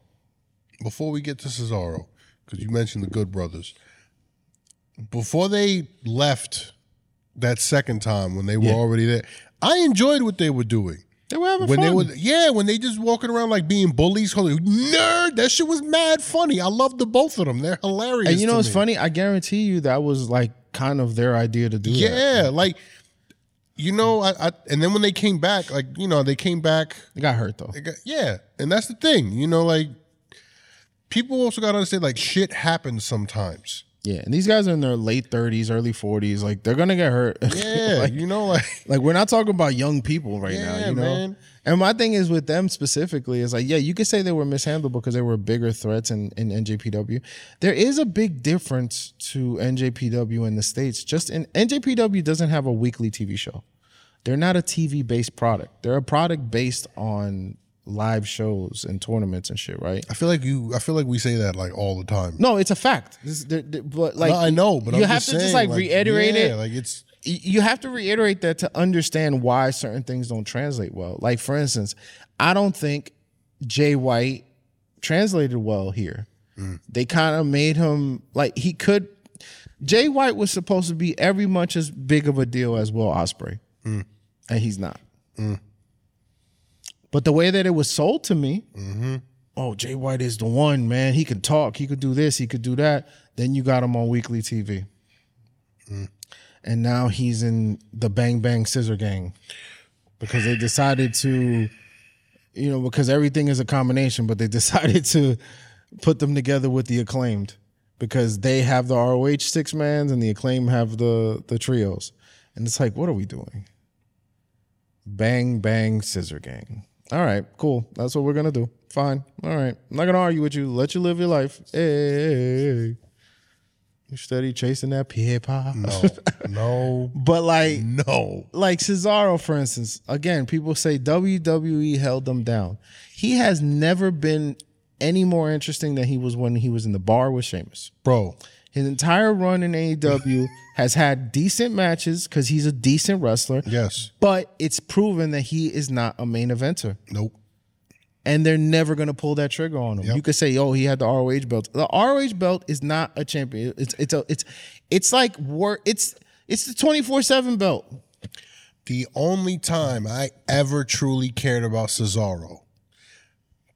Before we get to Cesaro, because you mentioned the Good Brothers, before they left that second time when they were Yeah. already there, I enjoyed what they were doing. They were having when fun. they were yeah when they just walking around like being bullies holy nerd that shit was mad funny i love the both of them they're hilarious and you know what's me. funny? I guarantee you that was like kind of their idea to do that. yeah like you know I, I and then when they came back like you know they came back They got hurt though. got, yeah and that's the thing you know like people also got to understand like shit happens sometimes Yeah, and these guys are in their late thirties, early forties. Like they're gonna get hurt. <laughs> yeah like, you know like <laughs> like we're not talking about young people right now. You know. man. And my thing is with them specifically is like, yeah, you could say they were mishandled because they were bigger threats in, in NJPW. There is a big difference to NJPW in the states. Just in NJPW doesn't have a weekly TV show. They're not a TV based product. They're a product based on live shows and tournaments and shit, right? i feel like you i feel like we say that like all the time No, it's a fact. This, there- there- but like No, i know but you I'm have just to just saying, like, reiterate yeah, it. like it's you have to reiterate that to understand why certain things don't translate well. Like for instance, I don't think Jay White translated well here. Mm. They kind of made him like he could. Jay White was supposed to be every much as big of a deal as Will Ospreay, mm. and he's not. Mm. But the way that it was sold to me, mm-hmm. oh, Jay White is the one man. He could talk. He could do this. He could do that. Then you got him on weekly TV mm. and now he's in the Bang Bang Scissor Gang because they decided to, you know, because everything is a combination, but they <laughs> decided to put them together with the acclaimed because they have the ROH six mans and the acclaim have the the trios, and it's like, what are we doing? Bang Bang Scissor Gang. All right, cool. That's what we're gonna do. Fine. All right. I'm not gonna argue with you. Let you live your life. Hey, you steady chasing that paper. No, <laughs> no, But like, no. like Cesaro, for instance, again, people say WWE held them down. He has never been any more interesting than he was when he was in the bar with Sheamus. Bro, His entire run in AEW <laughs> has had decent matches because he's a decent wrestler. yes. But it's proven that he is not a main eventer. Nope. And they're never going to pull that trigger on him. Yep. You could say, "Oh, he had the ROH belt." The ROH belt is not a champion. It's it's a it's it's like work. It's it's the twenty four seven belt. The only time I ever truly cared about Cesaro,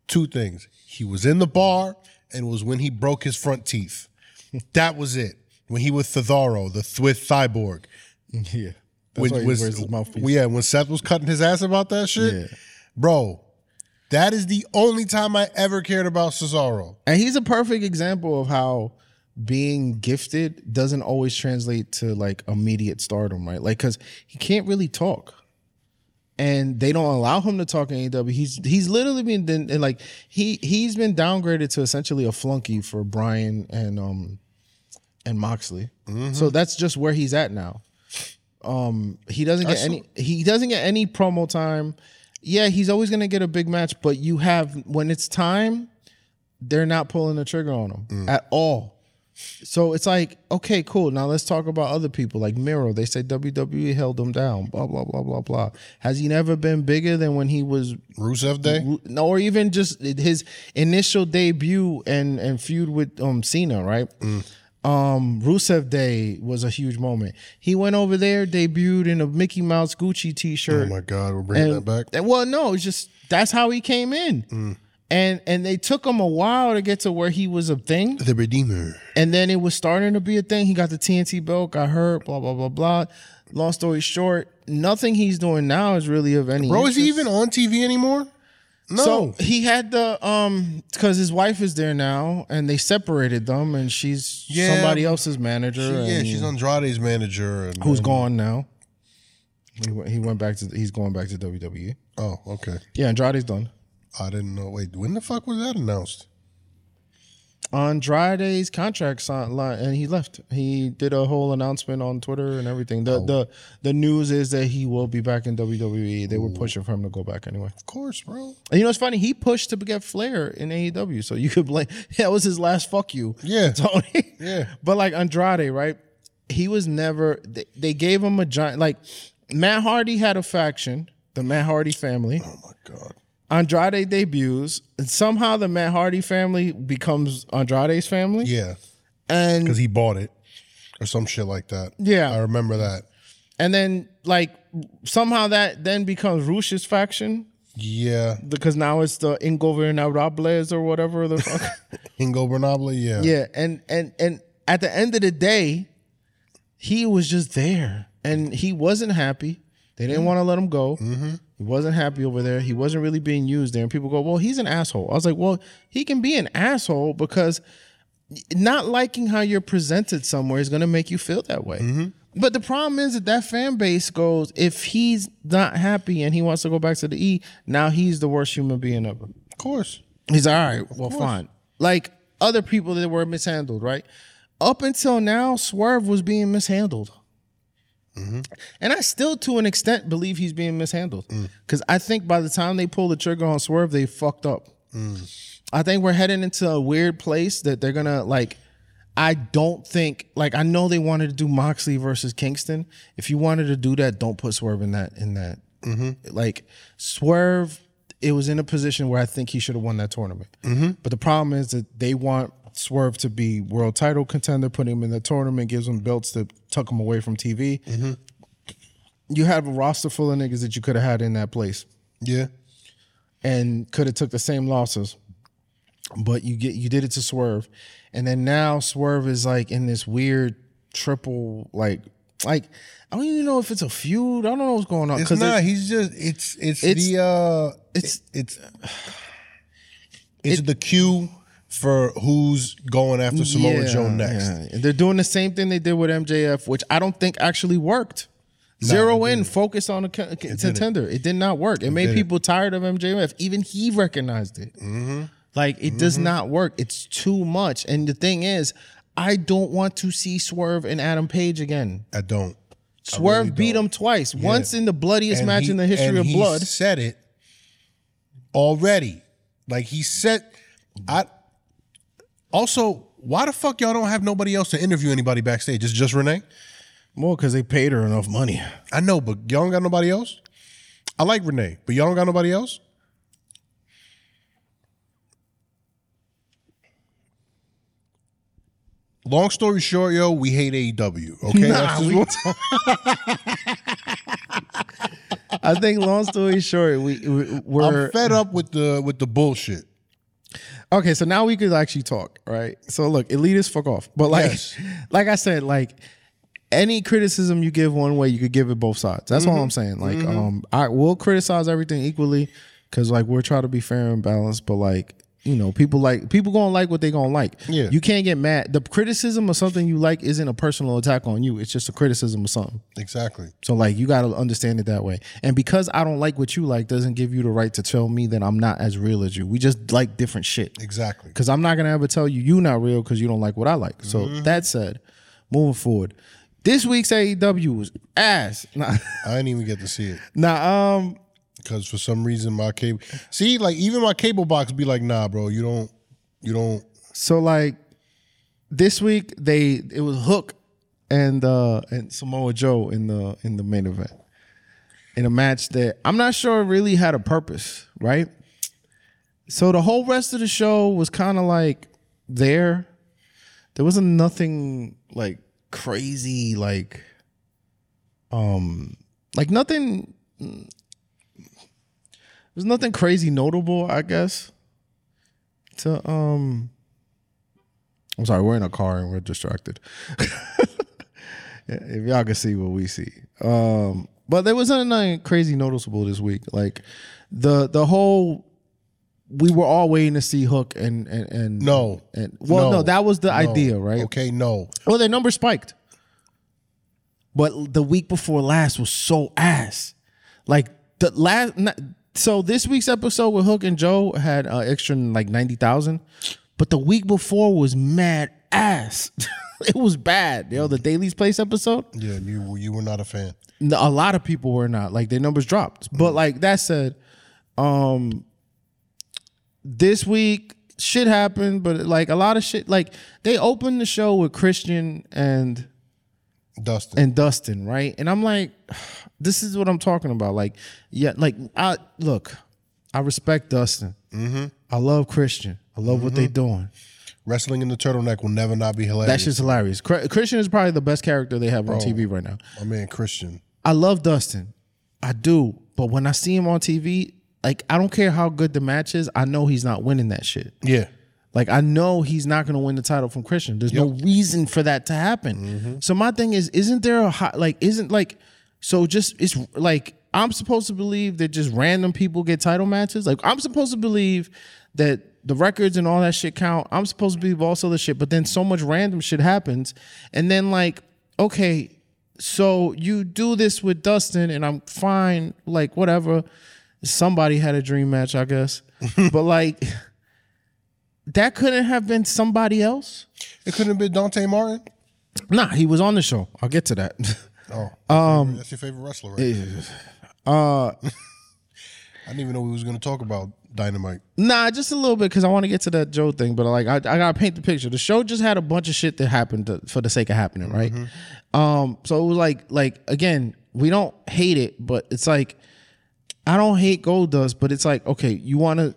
two things. He was in the bar and was when he broke his front teeth. That was it. When he was Cesaro, the with Cyborg. <laughs> Yeah, When, why he was- wears his mouthpiece. yeah, when Seth was cutting his ass about that shit. Yeah. Bro, that is the only time I ever cared about Cesaro. And he's a perfect example of how being gifted doesn't always translate to like immediate stardom, right? Like, cause he can't really talk. And they don't allow him to talk in AEW. He's he's literally been and like he he's been downgraded to essentially a flunky for Bryan and um and Moxley. So that's just where he's at now. Um he doesn't get any he doesn't get any promo time. Yeah, he's always gonna get a big match, but you have when it's time, they're not pulling the trigger on him at all. So it's like, okay, cool. Now let's talk about other people like Miro. They say WWE held him down. Blah blah blah blah blah. Has he never been bigger than when he was Rusev Day? no, or even just his initial debut and and feud with um Cena, right? Um, Rusev Day was a huge moment. He went over there, debuted in a Mickey Mouse Gucci T-shirt. Oh my God, we're bringing that back. And- well, no, it's just that's how he came in. And and they took him a while to get to where he was a thing. The Redeemer. And then it was starting to be a thing. He got the TNT belt, got hurt, blah, blah, blah, blah. Long story short, nothing he's doing now is really of any Bro, is he even on TV anymore? No. So he had the um because his wife is there now and they separated them and she's Yeah. somebody else's manager. She- yeah, she's Andrade's manager. And, who's and- gone now. He went, he went back to he's going back to WWE. Oh, okay. Yeah, Andrade's done. I didn't know. Wait, when the fuck was that announced? Andrade's contract signed and he left. He did a whole announcement on Twitter and everything. The oh. the the news is that he will be back in WWE. They were pushing for him to go back anyway. Of course, bro. And you know what's funny? He pushed to get Flair in AEW, so you could blame. <laughs> That was his last fuck you. Yeah. <laughs> Tony. Yeah. But like Andrade, right? He was never. They, they gave him a giant. Like Matt Hardy had a faction, the Matt Hardy family. Oh my god. Andrade debuts, and somehow the Matt Hardy family becomes Andrade's family. Yeah, And because he bought it or some shit like that. Yeah. I remember that. and then like somehow that then becomes Rush's faction Yeah, because now it's the Ingobernables or whatever the fuck. <laughs> Ingo Bernable. Yeah, Yeah, and and and at the end of the day, he was just there, and he wasn't happy. They didn't mm-hmm. want to let him go. Mm-hmm. He wasn't happy over there. He wasn't really being used there. And people go, "Well, he's an asshole." I was like, "Well, he can be an asshole because not liking how you're presented somewhere is going to make you feel that way." Mm-hmm. But the problem is that that fan base goes, if he's not happy and he wants to go back to the E, now he's the worst human being ever. of course. He's all right. Well, fine. Like other people that were mishandled, right? Up until now, Swerve was being mishandled. Mm-hmm. And I still, to an extent, believe he's being mishandled. Mm. Because I think by the time they pull the trigger on Swerve, they fucked up. Mm. I think we're heading into a weird place that they're gonna like. I don't think like I know they wanted to do Moxley versus Kingston. If you wanted to do that, don't put Swerve in that in that. Mm-hmm. Like Swerve, it was in a position where I think he should have won that tournament. Mm-hmm. But the problem is that they want Swerve to be world title contender, putting him in the tournament, gives him belts to tuck him away from TV. You have a roster full of niggas that you could have had in that place Yeah, and could have took the same losses. But you get you did it to Swerve. And then now Swerve is like in this weird triple like like I don't even know if it's a feud. I don't know what's going on. it's not. it- he's just. It's it's, It's- the uh. it's- it's it's the cue for who's going after Samoa Yeah, Joe next. yeah. And they're doing the same thing they did with MJF, which I don't think actually worked. Zero in, focus on a co- contender. It did not work. It made didn't. people tired of MJF. Even he recognized it. Mm-hmm. Like it does not work. It's too much. And the thing is, I don't want to see Swerve and Adam Page again. I don't. Swerve really beat don't. him twice. Once in the bloodiest And match he- in the history and of he blood. Said it already. Like he said, I. Also, why the fuck y'all don't have nobody else to interview anybody backstage? It's just Renee. Well, because they paid her enough money. I know, but y'all don't got nobody else. I like Renee, but y'all don't got nobody else. Long story short, yo, we hate AEW. Okay, Nah, we I think, long story short, we, we we're I'm fed up with the with the bullshit. Okay, so now we could actually talk, right? So look, elitist, fuck off. But like, Yes. <laughs> like I said, like any criticism you give one way, you could give it both sides. That's Mm-hmm. all I'm saying. Like, um, I will criticize everything equally because like we're trying to be fair and balanced. But like, you know, people like people gonna like what they gonna like. Yeah. you can't get mad. The criticism of something you like isn't a personal attack on you. It's just a criticism of something. Exactly. So like you got to understand it that way. And because I don't like what you like doesn't give you the right to tell me that I'm not as real as you. We just like different shit. Exactly. Cuz I'm not to ever tell you you not real cuz you don't like what I like. So that said, moving forward. This week's AEW was ass. Nah, <laughs> I didn't even get to see it nah um because for some reason my cable. See, like even my cable box be like, nah, bro, you don't, you don't. so like this week they it was Hook and uh and Samoa Joe in the in the main event. In a match that I'm not sure really had a purpose, right? So the whole rest of the show was kind of like there. There wasn't nothing like crazy, like um like nothing there's nothing crazy notable, I guess. To um I'm sorry, we're in a car and we're distracted. <laughs> if y'all can see what we see. Um, but there wasn't nothing crazy noticeable this week. Like the the whole we were all waiting to see Hook and and, and No. and well no, No. that was the No. idea, right? Okay, no. Well, their number spiked. But the week before last was so ass. Like the last so this week's episode with Hook and Joe had uh, extra like 90,000, but the week before was mad ass. <laughs> it was bad. You know, the Daily's Place episode? Yeah, you you were not a fan. A lot of people were not like their numbers dropped but like that said um this week shit happened but like a lot of shit like they opened the show with christian and Dustin. and dustin right and i'm like <sighs> this is what i'm talking about like yeah like i look i respect dustin mm-hmm. i love christian i love what they're mm-hmm. doing Wrestling in the turtleneck will never not be hilarious. that shit's hilarious christian is probably the best character they have on tv right now My man Christian. I love Dustin. I do. But when I see him on TV, like I don't care how good the match is, I know he's not winning that shit. Yeah. Like I know he's not going to win the title from Christian. There's no reason for that to happen. Mm-hmm. So my thing is, isn't there a hot like? Isn't like so? Just it's like I'm supposed to believe that just random people get title matches. Like I'm supposed to believe that the records and all that shit count. I'm supposed to believe also the shit, but then so much random shit happens, and then like okay, so you do this with Dustin, and I'm fine. Like whatever. Somebody had a dream match, I guess, <laughs> but like that couldn't have been somebody else. It couldn't have been Dante Martin. Nah, he was on the show. I'll get to that. Oh, <laughs> um, that's your favorite wrestler, right? uh, <laughs> I didn't even know we was going to talk about Dynamite. nah, just a little bit because I want to get to that Joe thing. But like, I, I gotta paint the picture. The show just had a bunch of shit that happened to, for the sake of happening, right? Um, so it was like, like again, we don't hate it, but it's like I don't hate Goldust, but it's like, okay, you want to.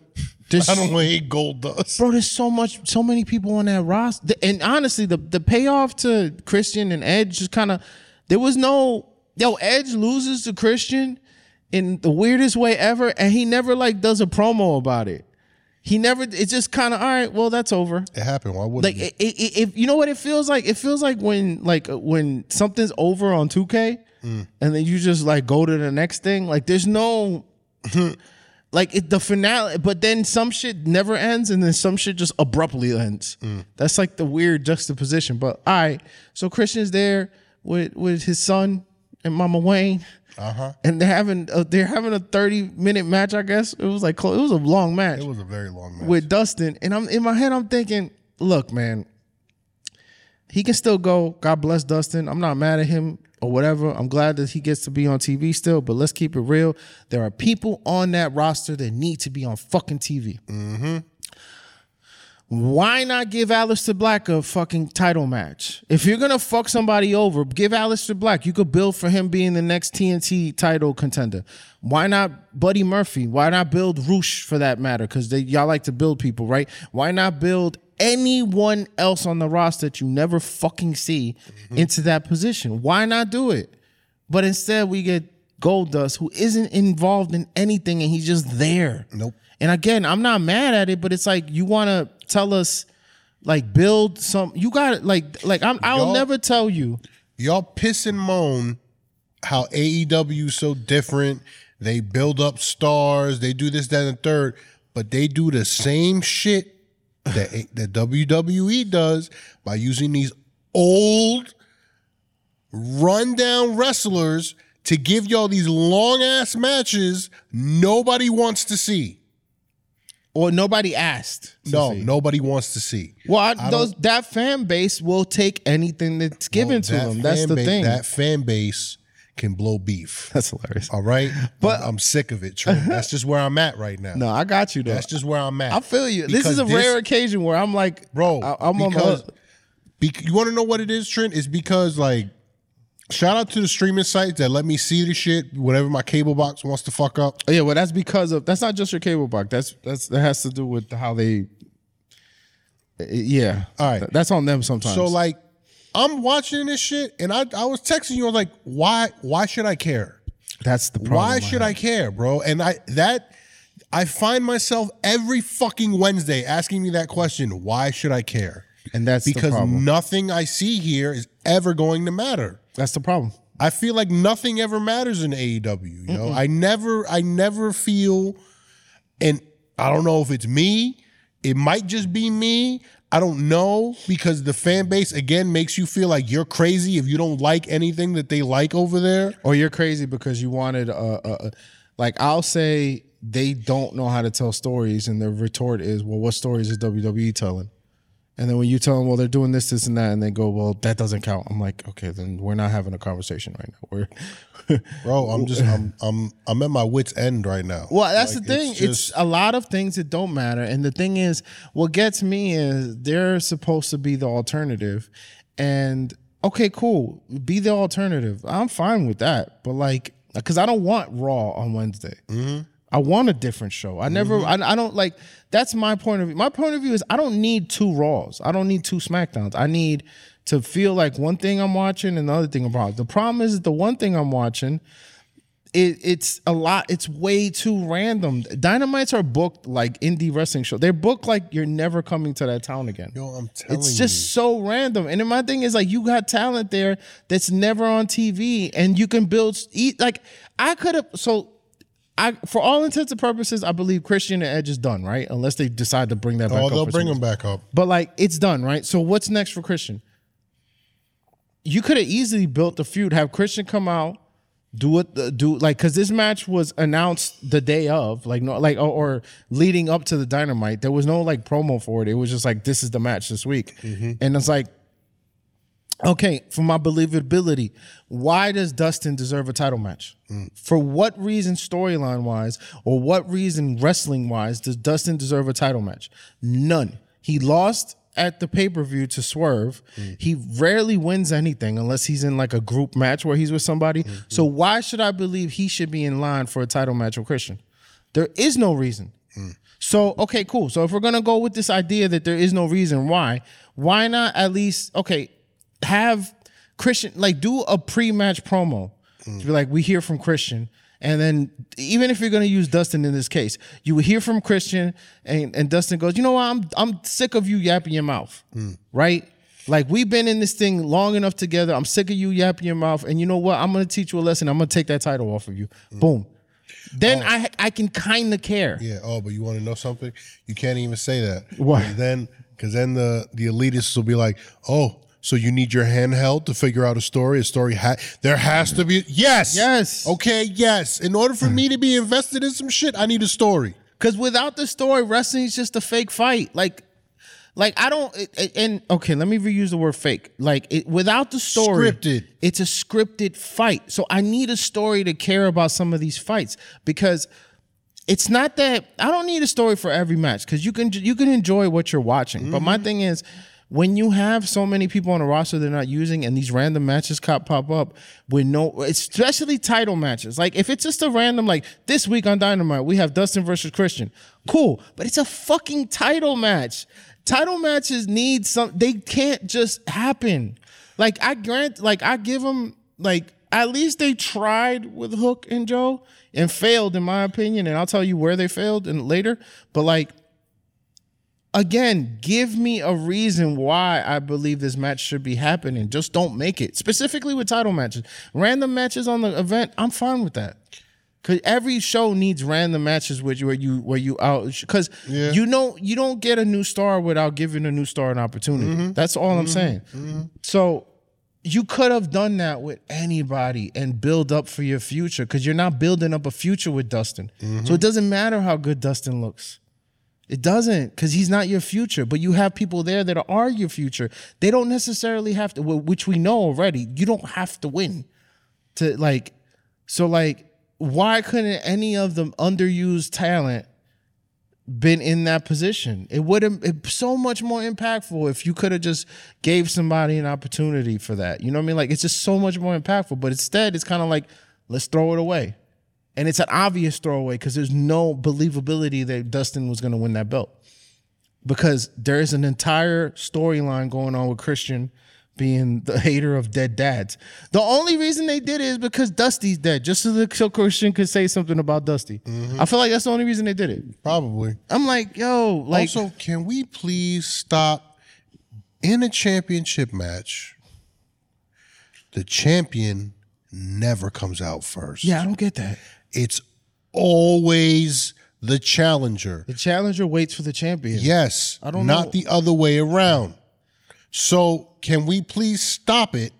I don't hate Goldust. bro. There's so much, so many people on that roster, and honestly, the the payoff to Christian and Edge just kind of there was no yo Edge loses to Christian in the weirdest way ever, and he never like does a promo about it. He never. It's just kind of all right. Well, that's over. It happened. Why wouldn't Like it? if you know what it feels like, it feels like when like when something's over on 2K, mm. and then you just like go to the next thing. Like there's no. <laughs> Like it, the finale, but then some shit never ends, and then some shit just abruptly ends. That's like the weird juxtaposition. But all right, so Christian's there with with his son, and Mama Wayne. Uh huh. And they're having a, they're having a 30 minute match, I guess. It was like it was a long match It was a very long match. with Dustin. And I'm in my head, I'm thinking, look, man, he can still go. God bless Dustin. I'm not mad at him or whatever. I'm glad that he gets to be on TV still, but let's keep it real. There are people on that roster that need to be on fucking TV. Mm-hmm. Why not give Aleister Black a fucking title match? If you're gonna fuck somebody over, give Aleister Black. You could build for him being the next TNT title contender. Why not Buddy Murphy? Why not build Roosh for that matter? Because y'all like to build people, right? Why not build anyone else on the roster that you never fucking see mm-hmm. into that position? Why not do it? But instead, we get Goldust, who isn't involved in anything, and he's just there. Nope. And again, I'm not mad at it, but it's like you want to tell us, like, build some. You got it. Like, like I'm. I'll Y'all- never tell you. Y'all piss and moan how AEW is so different. They build up stars. They do this, that, and the third, but they do the same shit that that WWE does by using these old, rundown wrestlers to give y'all these long ass matches nobody wants to see. Or nobody asked. No, see. nobody wants to see. Well, I, those that fan base will take anything that's given to them. That's the ba- thing. That fan base can blow beef. <laughs> that's hilarious. All right, But- I'm, I'm sick of it. Trent. <laughs> That's just where I'm at right now. No, I got you though. That's just where I'm at. I feel you. This is a this- rare occasion where I'm like, bro. I, am on because the. bec- you want to know what it is, Trent? It's because like, shout out to the streaming sites that let me see the shit whatever my cable box wants to fuck up. Oh, yeah, well, that's because of that's not just your cable box. That's that's that has to do with how they. Yeah. All right. That's on them sometimes. So like, I'm watching this shit, and I I was texting you. I was like, why why should I care? that's the problem. Why should I care, bro? And I that I find myself every fucking Wednesday asking me that question. Why should I care? And that's the because nothing I see here is ever going to matter. That's the problem. I feel like nothing ever matters in AEW. You know, I never, I never feel, and I don't know if it's me. It might just be me. I don't know because the fan base again makes you feel like you're crazy if you don't like anything that they like over there. Or you're crazy because you wanted a, a, a like I'll say they don't know how to tell stories, and the retort is, well, what stories is WWE telling? And then when you tell them, well, they're doing this, this, and that, and they go, well, that doesn't count. I'm like, okay, then we're not having a conversation right now. We're <laughs> Bro, I'm just, I'm, I'm, I'm at my wits end right now. Well, that's Like, the thing. It's, just- a lot of things that don't matter. And the thing is, what gets me is they're supposed to be the alternative. And okay, cool. Be the alternative. I'm fine with that. But like, because I don't want Raw on Wednesday. Mm-hmm. I want a different show. I never, mm-hmm. I, I don't like, that's my point of view. My point of view is I don't need two Raws. I don't need two SmackDowns. I need to feel like one thing I'm watching and the other thing I'm watching. The problem is that the one thing I'm watching, it, it's a lot. It's way too random. Dynamites are booked like indie wrestling show. They're booked like you're never coming to that town again. Yo, I'm telling It's you. just so random. And then my thing is like you got talent there that's never on TV, and you can build. Eat like I could have. So I, for all intents and purposes, I believe Christian and Edge is done, right? Unless they decide to bring that back. Oh, up they'll bring them back up. but like it's done, right? So what's next for Christian? You could have easily built the feud, have Christian come out, do it, do like because this match was announced the day of, like no, like or, or leading up to the Dynamite. There was no like promo for it. It was just like this is the match this week, mm-hmm. and it's like. Okay, for my believability, why does Dustin deserve a title match? Hmm. For what reason, storyline wise, or what reason, wrestling wise, does Dustin deserve a title match? None. He lost at the pay per view to Swerve. Hmm. He rarely wins anything unless he's in like a group match where he's with somebody. Hmm. So, why should I believe he should be in line for a title match with Christian? There is no reason. So, okay, cool. So, if we're going to go with this idea that there is no reason why, why not at least, okay, have Christian like do a pre-match promo to be like we hear from Christian. And then even if you're going to use Dustin in this case you would hear from Christian and, and Dustin goes you know what? I'm I'm sick of you yapping your mouth. Right? Like we've been in this thing long enough together. I'm sick of you yapping your mouth. And you know what? I'm going to teach you a lesson. I'm going to take that title off of you. Boom. Then oh. I I can kind of care. Yeah. Oh, but you want to know something? You can't even say that. Why? Then, because then the the elitists will be like, "Oh, so you need your handheld to figure out a story. A story ha- there has to be yes, Yes. okay, yes. In order for me to be invested in some shit, I need a story. Because without the story, wrestling is just a fake fight. Like, like I don't. it- it- and okay, let me reuse the word fake. Like, it, without the story, Scripted. It's a scripted fight. So I need a story to care about some of these fights because it's not that I don't need a story for every match because you can you can enjoy what you're watching. But my mm-hmm. thing is. When you have so many people on a roster they're not using, and these random matches cop pop up with no, especially title matches. Like if it's just a random, like this week on Dynamite, we have Dustin versus Christian. Cool, but it's a fucking title match. Title matches need some. They can't just happen. Like I grant, like I give them, like at least they tried with Hook and Joe and failed, in my opinion. And I'll tell you where they failed and later. But like again, give me a reason why I believe this match should be happening. Just don't make it. Specifically with title matches. Random matches on the event, I'm fine with that. Cause every show needs random matches with you where you where you out because Yeah. you know you don't get a new star without giving a new star an opportunity. Mm-hmm. That's all I'm mm-hmm. saying. Mm-hmm. So you could have done that with anybody and build up for your future because you're not building up a future with Dustin. So it doesn't matter how good Dustin looks. It doesn't because he's not your future, but you have people there that are your future. They don't necessarily have to, which we know already. You don't have to win to like, so like, why couldn't any of the underused talent been in that position? It would have so much more impactful if you could have just gave somebody an opportunity for that. You know what I mean? Like it's just so much more impactful. But instead, it's kind of like let's throw it away, and it's an obvious throwaway because there's no believability that Dustin was going to win that belt because there is an entire storyline going on with Christian being the hater of dead dads. The only reason they did it is because Dusty's dead, just so, the, so Christian could say something about Dusty. Mm-hmm. I feel like that's the only reason they did it. Probably. I'm like, yo, like, also, can we please stop in a championship match? The champion never comes out first. yeah, I don't get that. It's always the challenger. The challenger waits for the champion. Yes. I don't not know. the other way around. So can we please stop it?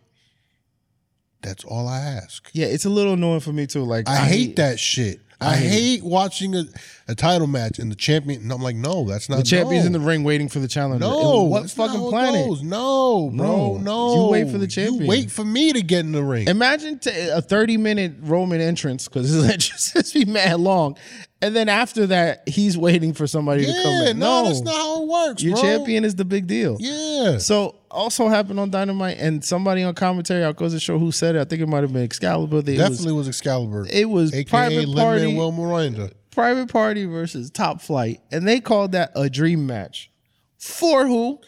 That's all I ask. Yeah, it's a little annoying for me too. Like, I, hate that shit. I, hate hate, watching a, a title match and the champion. And I'm like, no, that's not The champion's no. in the ring waiting for the challenger. No, And what fucking planet? goes. No, bro, No. no. You wait for the champion. You wait for me to get in the ring. Imagine t- a 30 minute Roman entrance because it's <laughs> just it's be mad long. And then after that, he's waiting for somebody to come in. no, No, that's not how it works. Your bro. champion is the big deal. Yeah. So also happened on Dynamite, and somebody on commentary, I was sure who said it. I think it might have been Excalibur. They- It Definitely was was, Excalibur. it was AKA private party, Lin-Manuel Miranda. private party versus Top Flight, and they called that a dream match. For who,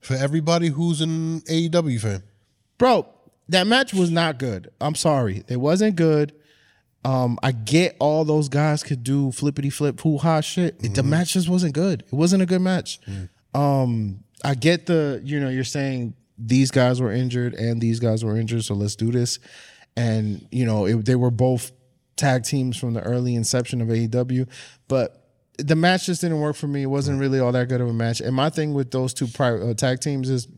For everybody who's an AEW fan. bro? That match was not good. I'm sorry, it wasn't good. Um, I get all those guys could do flippity flip hoo ha shit. It- The match just wasn't good. It wasn't a good match. Um, I get the you know you're saying these guys were injured and these guys were injured, so let's do this. And you know it, they were both tag teams from the early inception of AEW, but the match just didn't work for me. It wasn't really all that good of a match. And my thing with those two pri- uh, tag teams is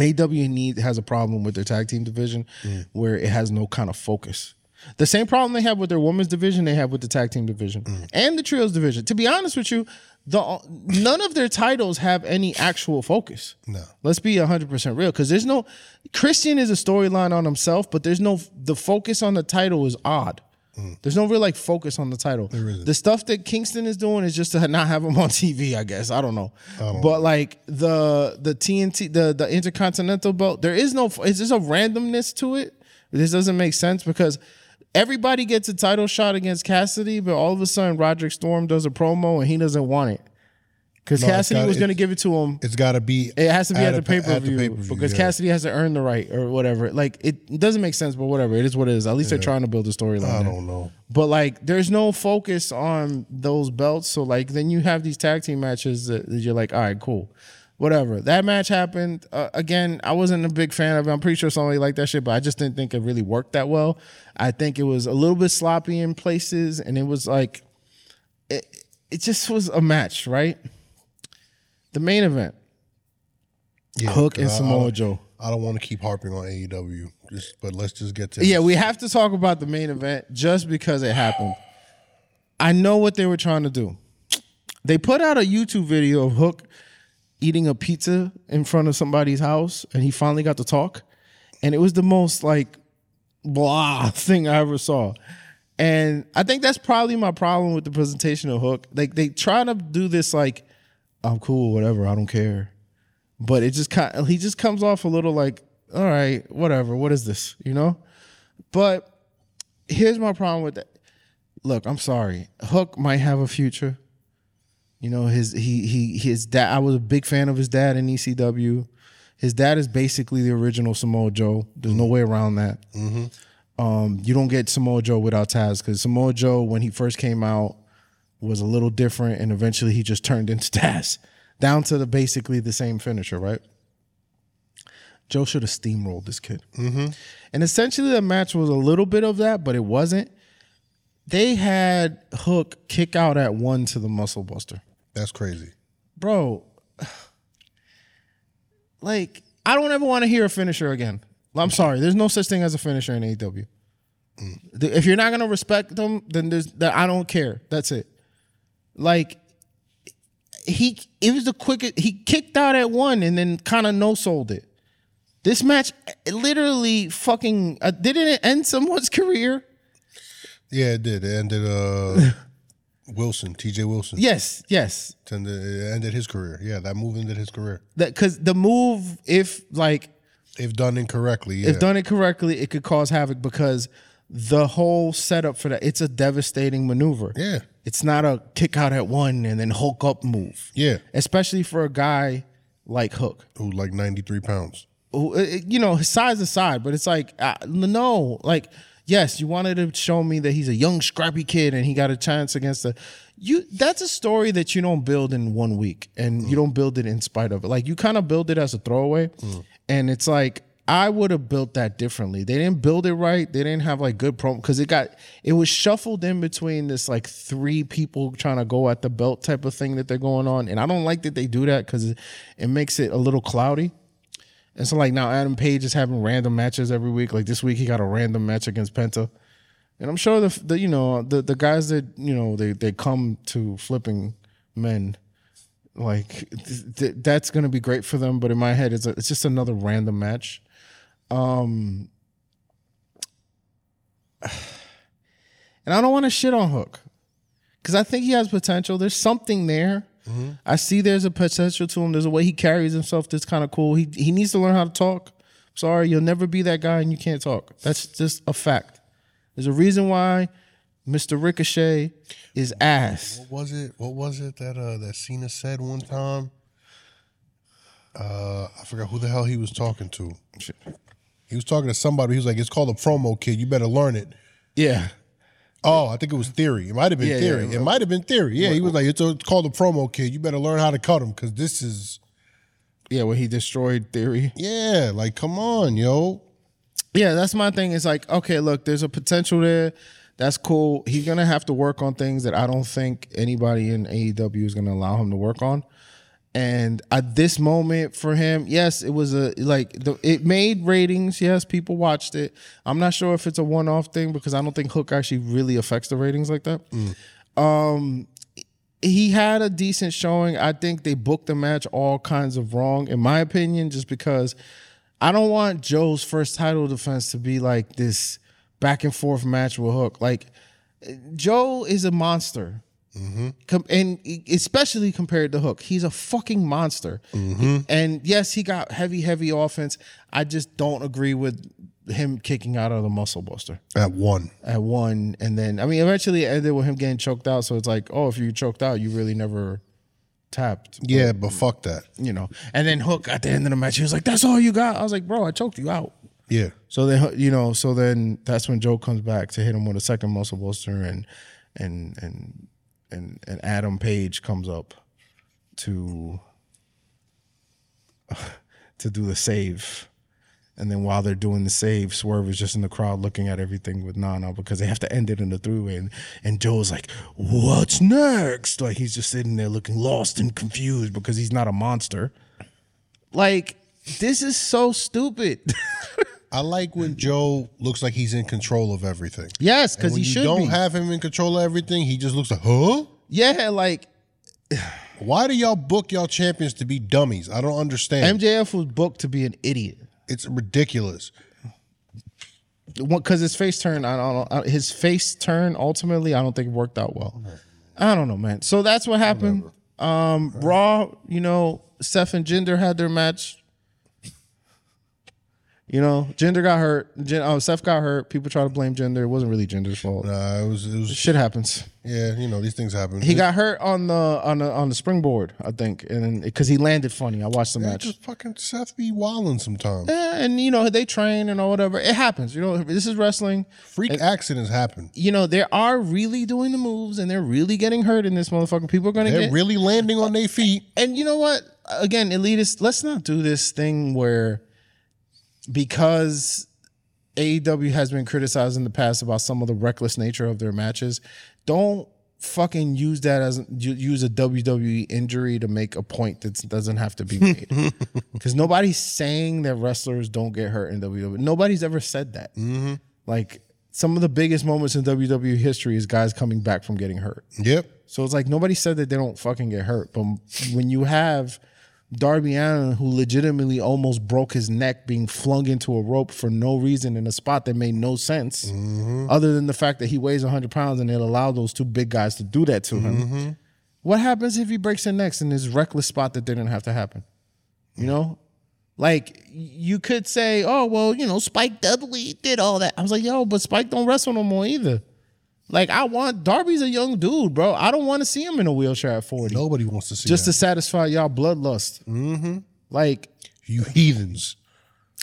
AEW need has a problem with their tag team division where it has no kind of focus. The same problem they have with their women's division, they have with the tag team division and the trios division. To be honest with you, the none of their titles have any actual focus. No. Let's be 100% real cuz there's no Christian is a storyline on himself, but there's no the focus on the title is odd. There's no real like focus on the title. The stuff that Kingston is doing is just to not have him on <laughs> TV, I guess. I don't know. but like the the TNT the the Intercontinental belt, there is no it's just a randomness to it. This doesn't make sense because everybody gets a title shot against Cassidy, but all of a sudden Roderick Strong does a promo and he doesn't want it. Because No, Cassidy gotta- was going to give it to him. It's got to be. It has to be at, the pa- pay per view because yeah. Cassidy has to earn the right or whatever. Like it, doesn't make sense, but whatever. It is what it is. At least they're trying to build a storyline. I there. don't know. But like, there's no focus on those belts. So like, then you have these tag team matches that, that you're like, all right, cool, whatever. That match happened. Uh, again, I wasn't a big fan of it. I'm pretty sure somebody liked that shit, but I just didn't think it really worked that well. I think it was a little bit sloppy in places, and it was like, it, it just was a match, right? The main event, Yeah, Hook and I- Samoa I, Joe. I don't want to keep harping on AEW. Just, but let's just get to Yeah, we have to talk about the main event just because it happened. I know what they were trying to do. They put out a YouTube video of Hook eating a pizza in front of somebody's house, and he finally got to talk. And it was the most like blah <laughs> thing I ever saw. And I think that's probably my problem with the presentation of Hook. Like they try to do this like, I'm cool, whatever, I don't care. But it just kind he just comes off a little like, all right, whatever, what is this? You know? But here's my problem with that. Look, I'm sorry. Hook might have a future. You know, his he he his dad. I was a big fan of his dad in ECW. His dad is basically the original Samoa Joe. There's no mm-hmm. way around that. Mm-hmm. Um, you don't get Samoa Joe without Taz because Samoa Joe, when he first came out, was a little different, and eventually he just <laughs> turned into Taz, down to the basically the same finisher, right? Joe should have steamrolled this kid, mm-hmm. and essentially the match was a little bit of that, but it wasn't. They had Hook kick out at one to the Muscle Buster That's crazy. bro, <sighs> like I don't ever want to hear a finisher again. I'm sorry. There's no such thing as a finisher in AEW. The- If you're not gonna respect them, then there's that I don't care. That's it. Like he, it was the quickest. He kicked out at one and then kind of no sold it. This match literally fucking uh, didn't it end someone's <laughs> career? Yeah, it did. It ended uh <laughs> Wilson, TJ Wilson. Yes, yes. Ended, ended his career. Yeah, that move ended his career. That because the move, if like If done incorrectly, yeah. if done it correctly, it could cause havoc because the whole setup for that it's a devastating maneuver. Yeah. It's not a kick out at one and then Hulk up move. Yeah. Especially for a guy like Hook. Who like 93 pounds. Who, you know, his size aside, but it's like uh, no, like yes, you wanted to show me that he's a young scrappy kid and he got a chance against the you that's a story that you don't build in one week and you don't build it in spite of it. Like you kind of build it as a throwaway and it's like I would have built that differently. They didn't build it right. They didn't have like good promo because it got it was shuffled in between this like three people trying to go at the belt type of thing that they're going on, and I don't like that they do that because it makes it a little cloudy. And so like now Adam Page is having random matches every week. Like this week he got a random match against Penta. And I'm sure the, the you know the the guys that you know they they come to flipping men like th- th- that's going to be great for them but in my head it's a, it's just another random match. Um <sighs> and I don't want to shit on Hook cuz I think he has potential. There's something there. I see there's a potential to him. There's a way he carries himself that's kind of cool. He he needs to learn how to talk. Sorry, you'll never be that guy and you can't talk. That's just a fact. There's a reason why Mr. Ricochet is ass. What was it? What was it that uh that Cena said one time? Uh I forgot who the hell he was talking to. He was talking to somebody. He was like, "It's called a promo, kid. You better learn it." Yeah. Oh, I think it was Theory. It might have been Yeah, Theory. yeah. It might have been Theory. Yeah, he was like, "It's, a, it's called a promo, kid. You better learn how to cut him because this is Yeah, where he destroyed Theory. yeah. Like, come on, yo. Yeah, that's my thing. It's like, okay, look, there's a potential there. That's cool. He's gonna have to work on things that I don't think anybody in AEW is gonna allow him to work on. And at this moment for him, yes, it was a like the, it made ratings. Yes, people watched it. I'm not sure if it's a one off thing because I don't think Hook actually really affects the ratings like that. Um, he had a decent showing. I think they booked the match all kinds of wrong, in my opinion, just because I don't want Joe's first title defense to be like this back and forth match with Hook. Like Joe is a monster. Com- and especially compared to Hook, he's a fucking monster. And yes, he got heavy, heavy offense. I just don't agree with him kicking out of the muscle buster At one. at one, and then I mean, eventually it ended with him getting choked out. So it's like, oh, if you choked out, you really never tapped, Yeah, but fuck that. you know. And then Hook at the end of the match, he was like, "That's all you got." I was like, "Bro, I choked you out." Yeah. So then, you know, so then that's when Joe comes back to hit him with a second muscle buster, and and and and and Adam Page comes up to <laughs> to do the save. And then while they're doing the save, Swerve is just in the crowd looking at everything with Nana because they have to end it in the three-way. And, and Joe's like, what's next? Like he's just sitting there looking lost and confused because he's not a monster. Like, this is so stupid. <laughs> I like when Joe looks like he's in control of everything. yes, because he you should don't be. have him in control of everything, he just looks like, huh? yeah, like <sighs> Why do y'all book y'all champions to be dummies? I don't understand. MJF was booked to be an idiot. it's ridiculous. because his face turn, I don't know, his face turn ultimately, I don't think it worked out well. I don't know, man. So that's what happened. Um, Raw, you know, Seth and Jinder had their match. You know, Jinder got hurt. Jin, oh, Seth got hurt. People try to blame Jinder. It wasn't really Jinder's fault. Nah, it was, it was, Shit happens. yeah, you know, these things happen. He got hurt on the on the on the springboard, I think, and because he landed funny. I watched the Yeah, match. just fucking Seth be wilding sometimes. Yeah, and you know they train and all whatever. It happens. You know, this is wrestling. Freak accidents happen. you know, they are really doing the moves and they're really getting hurt in this motherfucker. People are going to They're get. really landing on their feet. and you know what? Again, elitist, let's not do this thing where because AEW has been criticized in the past about some of the reckless nature of their matches, don't fucking use that as use a WWE injury to make a point that doesn't have to be made. <laughs> Because nobody's saying that wrestlers don't get hurt in WWE. Nobody's ever said that. Mm-hmm. Like some of the biggest moments in WWE history is guys coming back from getting hurt. Yep. So it's like nobody said that they don't fucking get hurt. But when you have Darby Allin, who legitimately almost broke his neck being flung into a rope for no reason in a spot that made no sense, mm-hmm. other than the fact that he weighs 100 pounds and it allowed those two big guys to do that to him. Mm-hmm. What happens if he breaks their necks in this reckless spot that didn't have to happen? You mm. know? Like you could say, oh well, you know, Spike Dudley did all that. I was like, yo, but Spike don't wrestle no more either. Like I want Darby's a young dude, bro. I don't want to see him in a wheelchair at forty Nobody wants to see him. just that. to satisfy y'all bloodlust. Mm-hmm. Like you heathens.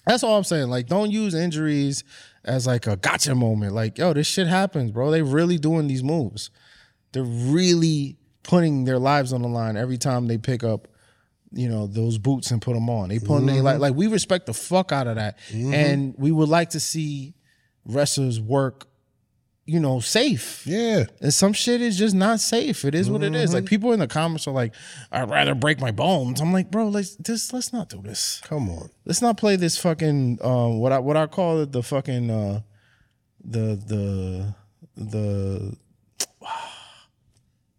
that's all I'm saying. Like don't use injuries as like a gotcha moment. Like yo, this shit happens, bro. They really doing these moves. They're really putting their lives on the line every time they pick up you know those boots and put them on. They put they like like we respect the fuck out of that, and we would like to see wrestlers work, you know, safe. Yeah. And some shit is just not safe. It is what it is. Like people in the comments are like, "I'd rather break my bones." I'm like, bro, let's this let's not do this. Come on. Let's not play this fucking um what I what I call it the fucking uh the the the <sighs>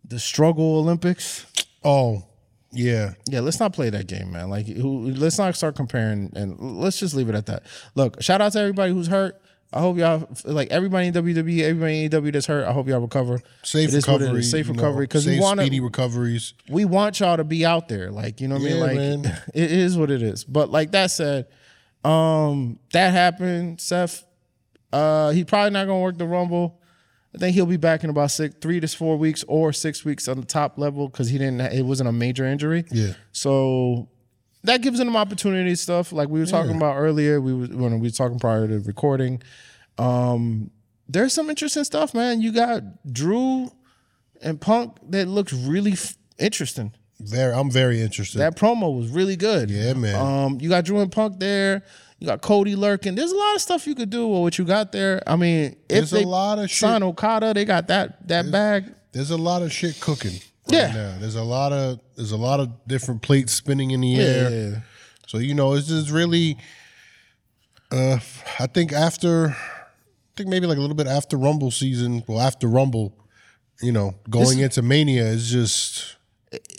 the struggle Olympics. Oh, yeah. Yeah, let's not play that game, man. Like, who, let's not start comparing, and let's just leave it at that. Look, shout out to everybody who's hurt. I hope y'all like everybody in WWE, everybody in AEW that's hurt. I hope y'all recover. Safe It is what it recovery. Safe recovery because we want speedy recoveries. We want y'all to be out there. Like you know what I mean. Like man. <laughs> it is what it is. But like that said, um, that happened. Seth, uh, he's probably not gonna work the Rumble. I think he'll be back in about six, three to four weeks or six weeks on the top level because he didn't. It wasn't a major injury. Yeah. So that gives them opportunity stuff like we were talking about earlier. We were when we were talking prior to recording. Um, there's some interesting stuff, man. You got Drew and Punk that looks really f- interesting. Very, I'm very interested. That promo was really good. Yeah, man. Um, you got Drew and Punk there. You got Cody lurking. There's a lot of stuff you could do with what you got there. I mean, if There's a they lot of shit. sign Okada, they got that that bag. There's a lot of shit cooking. Yeah. Now. There's a lot of there's a lot of different plates spinning in the air. Yeah. So you know, it's just really. Uh, I think after, I think maybe like a little bit after Rumble season. Well, after Rumble, you know, going into Mania is just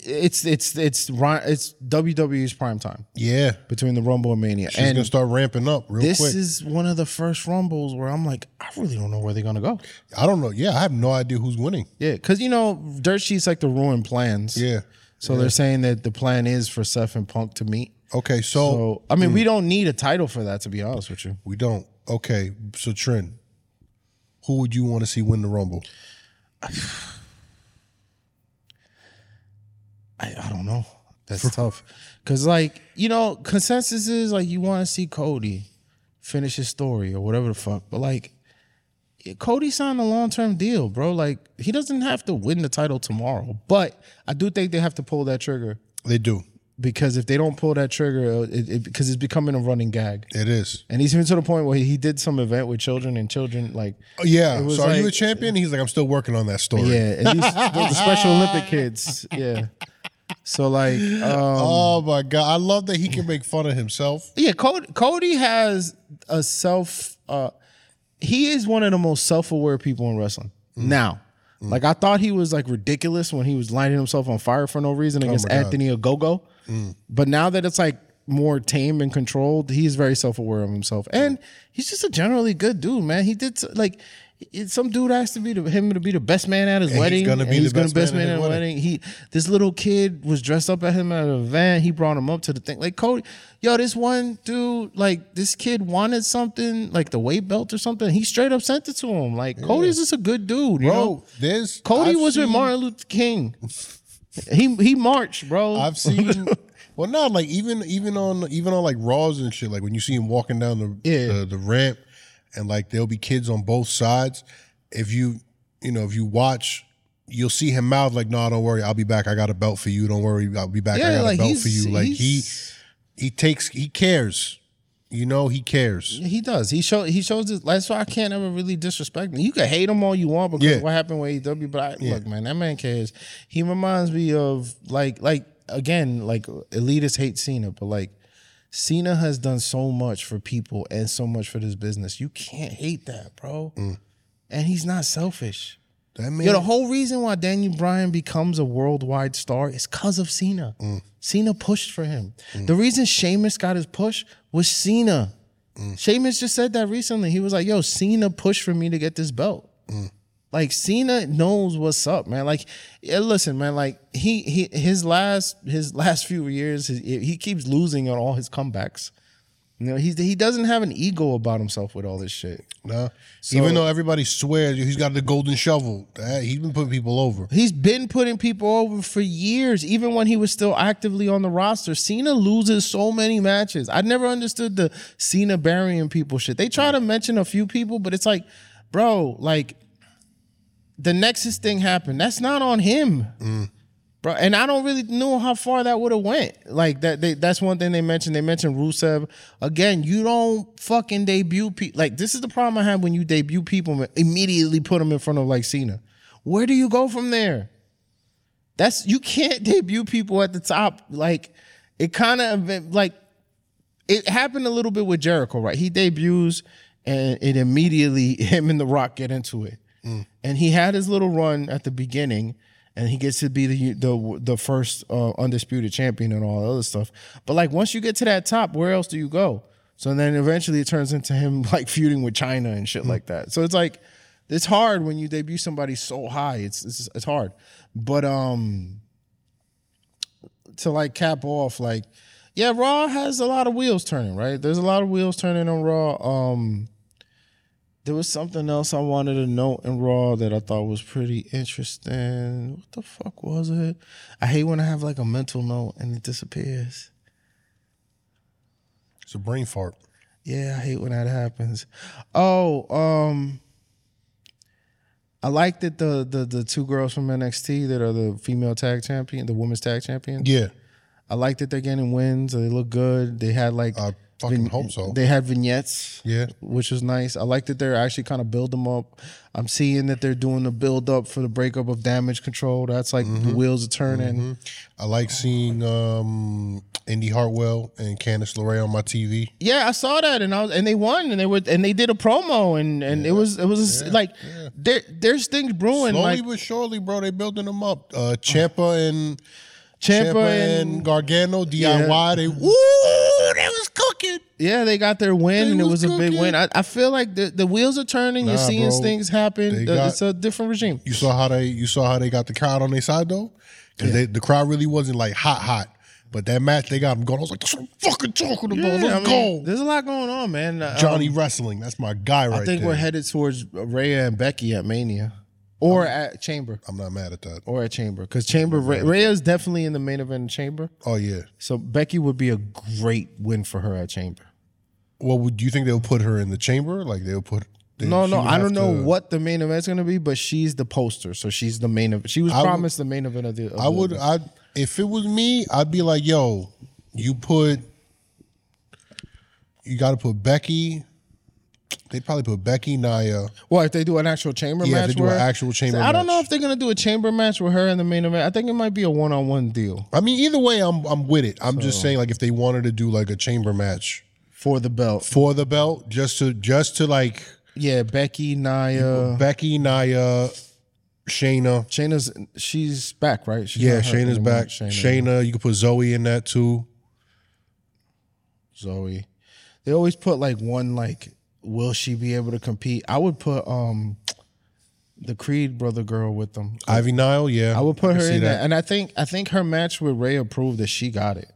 It's it's it's it's WWE's prime time yeah. between the Rumble and Mania. She's and gonna start ramping up real this quick. is one of the first rumbles where I'm like, I really don't know where they're gonna go. I don't know. Yeah, I have no idea who's winning. Yeah, because you know, dirt sheets like the ruin plans. Yeah. So they're saying that the plan is for Seth and Punk to meet. Okay, so, So I mean, we mm. don't need a title for that, to be honest with you. we don't. Okay, so Trent, who would you want to see win the Rumble? <sighs> <sighs> I, I don't know. That's tough. Cause like, you know, consensus is like you want to see Cody finish his story or whatever the fuck. But like Cody signed a long term deal, bro. Like he doesn't have to win the title tomorrow. But I do think they have to pull that trigger. They do. Because if they don't pull that trigger, it, it because it's becoming a running gag. It is. And he's even to the point where he did some event with children and children like Oh, yeah. So are you a champion? He's like, I'm still working on that story. Yeah, and these <laughs> the Special Olympic kids. Yeah. So like, um, oh my god, I love that he can make fun of himself. yeah, Cody, Cody has a self. Uh, he is one of the most self-aware people in wrestling now. Like I thought he was like ridiculous when he was lighting himself on fire for no reason against my God. Anthony Ogogo. But now that it's like more tame and controlled, he's very self-aware of himself, and he's just a generally good dude, man. He did like. Some dude asked to be the, him to be the best man at his he's wedding. He's gonna be the he's gonna best best man man at his the wedding. He this little kid was dressed up at him at an event. He brought him up to the thing. Like Cody, yo, this one dude, like this kid wanted something, like the weight belt or something. He straight up sent it to him. Like Cody's just a good dude, you Bro, know. there's Cody I've was with seen- Martin Luther King. <laughs> he he marched, bro. I've seen. <laughs> well, not like even even on even on like Raws and shit. Like when you see him walking down the Yeah. the, the ramp, and like there'll be kids on both sides. If you you know if you watch. You'll see him mouth like, "No, don't worry, I'll be back. I got a belt for you. Don't worry, I'll be back. I got like a belt for you." Like he he takes he cares. You know, he cares. He does. He show he shows this. That's why I can't ever really disrespect him. You can hate him all you want because Yeah. what happened with AEW, but I, look, man, that man cares. He reminds me of like like again like elitists hate Cena, but like Cena has done so much for people and so much for this business. You can't hate that, bro. Mm. And he's not selfish. That man, Yo, the whole reason why Daniel Bryan becomes a worldwide star is because of Cena. Mm. Cena pushed for him. Mm. The reason Sheamus got his push was Cena. Mm. Sheamus just said that recently. He was like, yo, Cena pushed for me to get this belt. Like Cena knows what's up, man. Like, yeah, listen, man. Like he he his last his last few years, he, he keeps losing on all his comebacks. You know, he's he doesn't have an ego about himself with all this shit. no. Even though everybody swears he's got the golden shovel, he's been putting people over. He's been putting people over for years, even when he was still actively on the roster. Cena loses so many matches. I never understood the Cena burying people shit. They try to mention a few people, but it's like, bro, like the Nexus thing happened. That's not on him. Mm. Bro, and I don't really know how far that would have went. Like that, they, that's one thing they mentioned. They mentioned Rusev again. You don't fucking debut people. Like this is the problem I have when you debut people immediately put them in front of like Cena. Where do you go from there? That's you can't debut people at the top. Like it kind of like it happened a little bit with Jericho, right? He debuts and it immediately <laughs> him and The Rock get into it. Mm. And he had his little run at the beginning and he gets to be the the the first uh, undisputed champion and all that other stuff. But like once you get to that top, where else do you go? So then eventually it turns into him <laughs> like feuding with Chyna and shit like that. So it's like it's hard when you debut somebody so high. It's it's it's hard. But um to like cap off like yeah, Raw has a lot of wheels turning, right? There's a lot of wheels turning on Raw. Um there was something else I wanted to note in Raw that I thought was pretty interesting. What the fuck was it? I hate when I have like a mental note and it disappears. It's a brain fart. Yeah, I hate when that happens. Oh, um I like that the the the two girls from NXT that are the female tag champion, the women's tag champion. Yeah, I like that they're getting wins. They look good. They had like I fucking hope so. They had vignettes. Yeah. which was nice. I like that they're actually kind of build them up. I'm seeing that they're doing the build up for the breakup of damage control. That's like Mm-hmm. the wheels are turning. I like seeing um, Indi Hartwell and Candice LeRae on my TV. Yeah, I saw that, and I was, and they won, and they were, and they did a promo, and and it was, it was like there, there's things brewing, Slowly like but surely, bro, they building them up. Uh, Ciampa and Ciampa and- and Gargano DIY. They <laughs> woo, they was cooking. yeah, they got their win, They and it was was a big win. I, I feel like the, the wheels are turning. You're seeing bro. things happen. They Uh, got- it's a different regime. You saw how they you saw how they got the crowd on their side though, because the crowd really wasn't like hot hot. But that match they got them going. I was like, that's what I'm fucking talking about. Yeah, Let's I mean, go. There's a lot going on, man. Uh, Johnny um, Wrestling, that's my guy right I think there. we're headed towards Rhea and Becky at Mania, or at Chamber, I'm not mad at that. or at Chamber, because Chamber Rhea, Rhea's definitely in the main event Chamber. Oh yeah. So Becky would be a great win for her at Chamber. Well, would you think they'll put her in the chamber? Like they'll put? they- No, no, I don't know what the main event's gonna be, but she's the poster, so she's the main event. She was I would- promised the main event of the. of I the- would. I if it was me, I'd be like, yo, you put, you got to put Becky. They'd probably put Becky, Nia. Well, if they do an actual chamber Yeah, if match, they do an her- actual chamber I don't know if they're gonna do a chamber match with her in the main event. I think it might be a one on one deal I mean, either way, I'm I'm with it. I'm just saying, like, if they wanted to do like a chamber match for the belt. for the belt, just to just to like Yeah, Becky, Nia, Becky, Nia, Shayna. Shayna's she's back, right? She's Yeah, not hurt Shayna's anymore. back. Shayna. you could put Zoe in that too. Zoe. They always put like one like, will she be able to compete? I would put um the Creed brother girl with them. Ivy Nile, yeah. I would put can her in that. And I think I think her match with Rhea proved that she got it.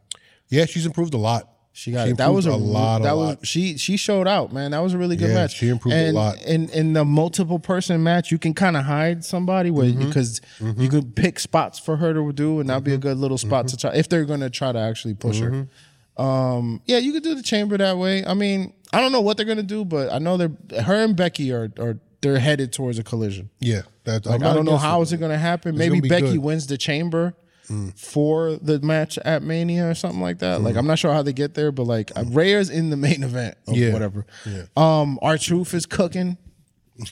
Yeah, she's improved a lot. She got She it. That was a, a lot, a That lot. was she. She showed out, man. That was a really good Yeah, match. she improved a lot. In in the multiple person match, you can kind of hide somebody where Mm-hmm. because you could pick spots for her to do, and that'd be a Mm-hmm. good little spot to try if they're going to try to actually push her. Um, yeah, you could do the chamber that way. I mean, I don't know what they're going to do, but I know they're her and Becky are are they're headed towards a collision. Yeah, that's. Like, I don't know how is it going to happen. Maybe gonna be Becky good. wins the chamber Mm. for the match at Mania or something like that. Like I'm not sure how they get there, but like uh, Rhea's in the main event or Yeah. whatever. Um, R-Truth is cooking. <laughs>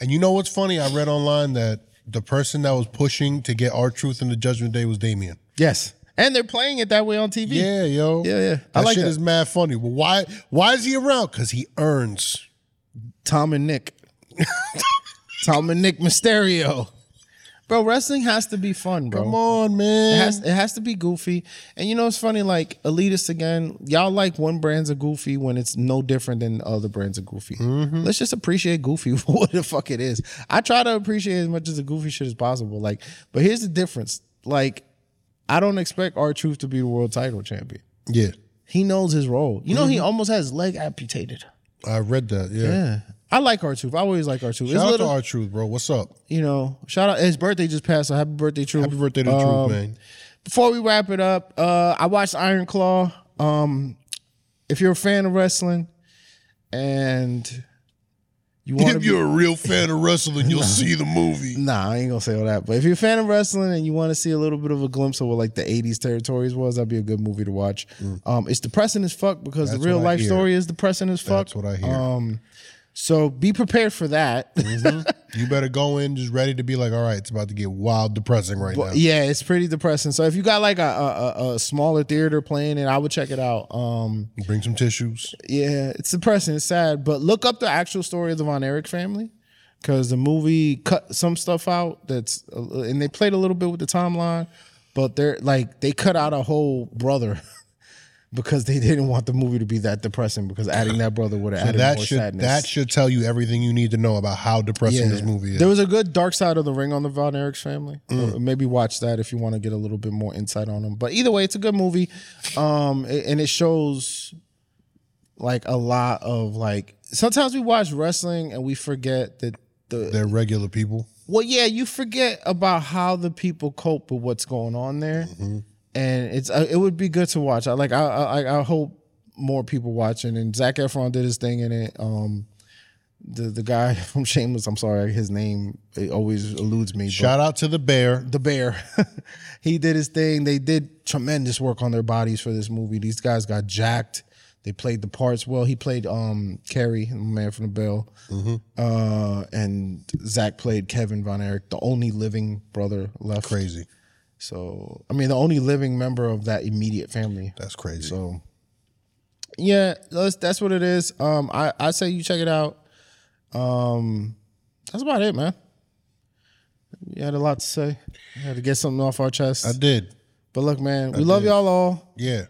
And you know what's funny? I read online that the person that was pushing to get R-Truth in the Judgment Day was Damian. Yes, and they're playing it that way on TV. Yeah, yo. Yeah, yeah. That I like shit that. is mad funny. Well, why? Why is he around? Because he earns. Tom and Nick. <laughs> Tom and Nick Mysterio. Bro, wrestling has to be fun, bro. Come on, It man. has, it has to be goofy. And you know it's funny, like elitist again, y'all like one brand's of goofy when it's no different than other brands of goofy. Mm-hmm. Let's just appreciate goofy for <laughs> what the fuck it is. I try to appreciate as much as the goofy shit as possible. Like, but here's the difference. Like, I don't expect R-Truth to be the world title champion. yeah, He knows his role. You know, Mm-hmm. he almost has his leg amputated. I read that. Yeah. Yeah. I like R-Truth. I always like R-Truth. It's Shout out little, to R-Truth, bro. What's up? you know, shout out. His birthday just passed, so happy birthday, truth. Happy birthday to Um, Truth, man. Before we wrap it up, uh, I watched Iron Claw. Um, if you're a fan of wrestling and you want <laughs> to If be, you're a real fan of wrestling, you'll see the movie. <laughs> nah, I ain't gonna say all that. But if you're a fan of wrestling and you want to see a little bit of a glimpse of what like the '80s territories was, that'd be a good movie to watch. Um, it's depressing as fuck because Mm. That's the real life hear. story is depressing as fuck. That's what I hear. Um, so be prepared for that. <laughs> You better go in just ready to be like, all right, it's about to get wild depressing right now. Yeah, it's pretty depressing. So if you got like a, a, a- a smaller theater playing it, I would check it out. Um, Bring some tissues. yeah, it's depressing, it's sad, but look up the actual story of the Von Erich family because the movie cut some stuff out that's and they played a little bit with the timeline, but they're like they cut out a whole brother. <laughs> Because they didn't want the movie to be that depressing. Because adding that brother would have So added that more should sadness. that should tell you everything you need to know about how depressing this movie is. There was a good Dark Side of the Ring on the Von Erichs family. Mm. Uh, maybe watch that if you want to get a little bit more insight on them. But either way, it's a good movie, um, and it shows like a lot of like. Sometimes we watch wrestling and we forget that the They're regular people. well, yeah, you forget about how the people cope with what's going on there, and it's uh, it would be good to watch. I like I I, I hope more people watching. And Zac Efron did his thing in it. Um, the the guy <laughs> from Shameless, I'm sorry, his name always eludes me. Shout out to the bear. the bear. <laughs> he did his thing. They did tremendous work on their bodies for this movie. These guys got jacked. They played the parts well. He played um Kerry, the man from the Bell, uh, and Zach played Kevin Von Erich, the only living brother left. Crazy. So I mean, the only living member of that immediate family. That's crazy. So yeah, that's that's what it is. Um, I I say you check it out. Um, that's about it, man. You had a lot to say. You had to get something off our chest. I did. but look, man, we love y'all all. Yeah.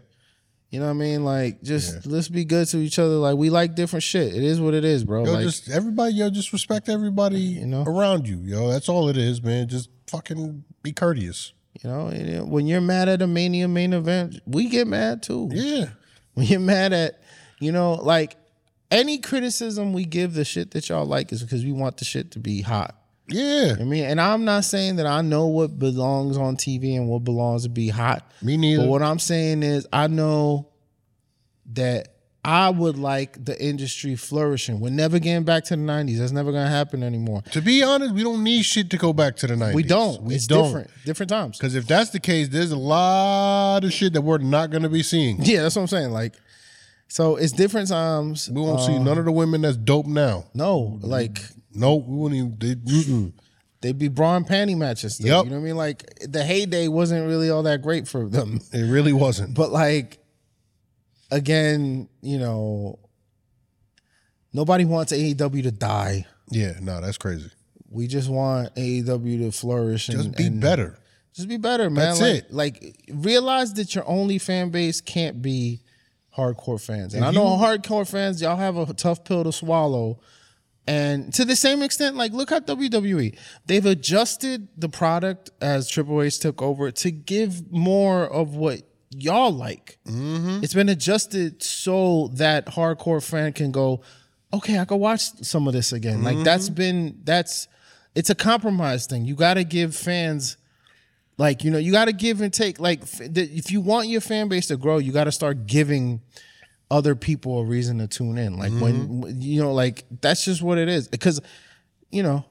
You know what I mean? Like, just let's be good to each other. Like, we like different shit. It is what it is, bro. Yo, like, just everybody, yo, just respect everybody you know? around you, yo. That's all it is, man. Just fucking be courteous. You know, when you're mad at a mania main event, we get mad too. Yeah. When you're mad at, you know, like any criticism we give the shit that y'all like is because we want the shit to be hot. Yeah. I mean, and I'm not saying that I know what belongs on TV and what belongs to be hot. Me neither. But what I'm saying is, I know that I would like the industry flourishing. We're never getting back to the 90s. That's never going to happen anymore. to be honest, we don't need shit to go back to the 90s. We don't. We it's don't. different. Different times. Because if that's the case, there's a lot of shit that we're not going to be seeing. Yeah, that's what I'm saying. Like, So it's different times. We won't see um, none of the women that's dope now. No, like No, we won't even. They, mm-mm. they'd be bra and panty matches. Still, Yep. You know what I mean? Like the heyday wasn't really all that great for them. It really wasn't. But like again, you know, nobody wants AEW to die. Yeah, no, that's crazy. We just want AEW to flourish and Just be and better. Just be better, man. That's like, it. Like realize that your only fan base can't be hardcore fans. And If I know you- hardcore fans, y'all have a tough pill to swallow. And to the same extent, like look at WWE. They've adjusted the product as Triple H took over to give more of what y'all like. Mm-hmm. It's been adjusted so that hardcore fan can go, okay, I can watch some of this again. Like that's Mm-hmm. been that's it's a compromise thing. You got to give fans like you know you got to give and take like if you want your fan base to grow you got to start giving other people a reason to tune in like when you know like that's just what it is because you know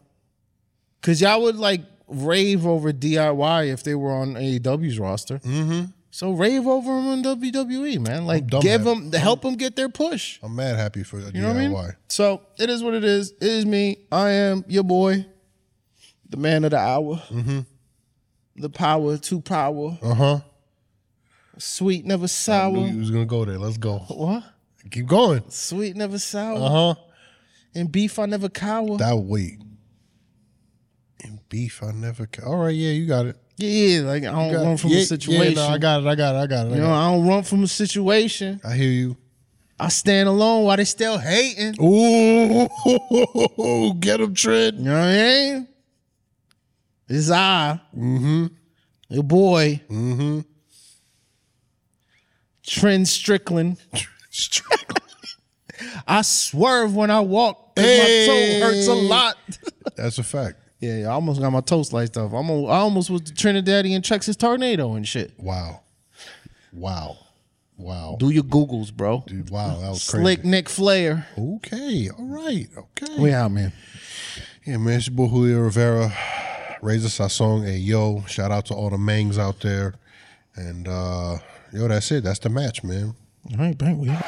because y'all would like rave over diy if they were on aew's roster mm-hmm. So rave over them on wwe man like give at- them help them get their push I'm mad happy for DIY. you know what I mean? So it is what it is. It is me. I am your boy, the man of the hour, Mm-hmm. the power to power, Uh huh. sweet never Knew sour. you was gonna go there. Let's go. What? Keep going. Sweet never sour. Uh huh. And beef I never cower. That wait. And beef, I never. Ca- All right, yeah, you got it. Yeah, like I don't run from yeah, a situation. Yeah, no, I got it. I got it. I got it. I, you know, I don't run from a situation. I hear you. I stand alone while they still hating. Ooh, <laughs> get him, Trent. You know what I mean? It's I, Mm-hmm. your boy, Mm-hmm. Trent Strickland. <laughs> I swerve when I walk. 'cause My toe hurts a lot. That's a fact. Yeah, I almost got my toe sliced off. I'm a, I almost was the Trinidadian Texas tornado and shit. Wow. Wow. Wow. Do your Googles, bro. Dude, wow, that was crazy. Slick Nick Flair. Okay. All right. Okay. We out, man. Yeah, man, it's your boy Julio Rivera. Raise us our song. Hey, yo. Shout out to all the mangs out there. And uh yo, that's it. That's the match, man. All right, bang. We out.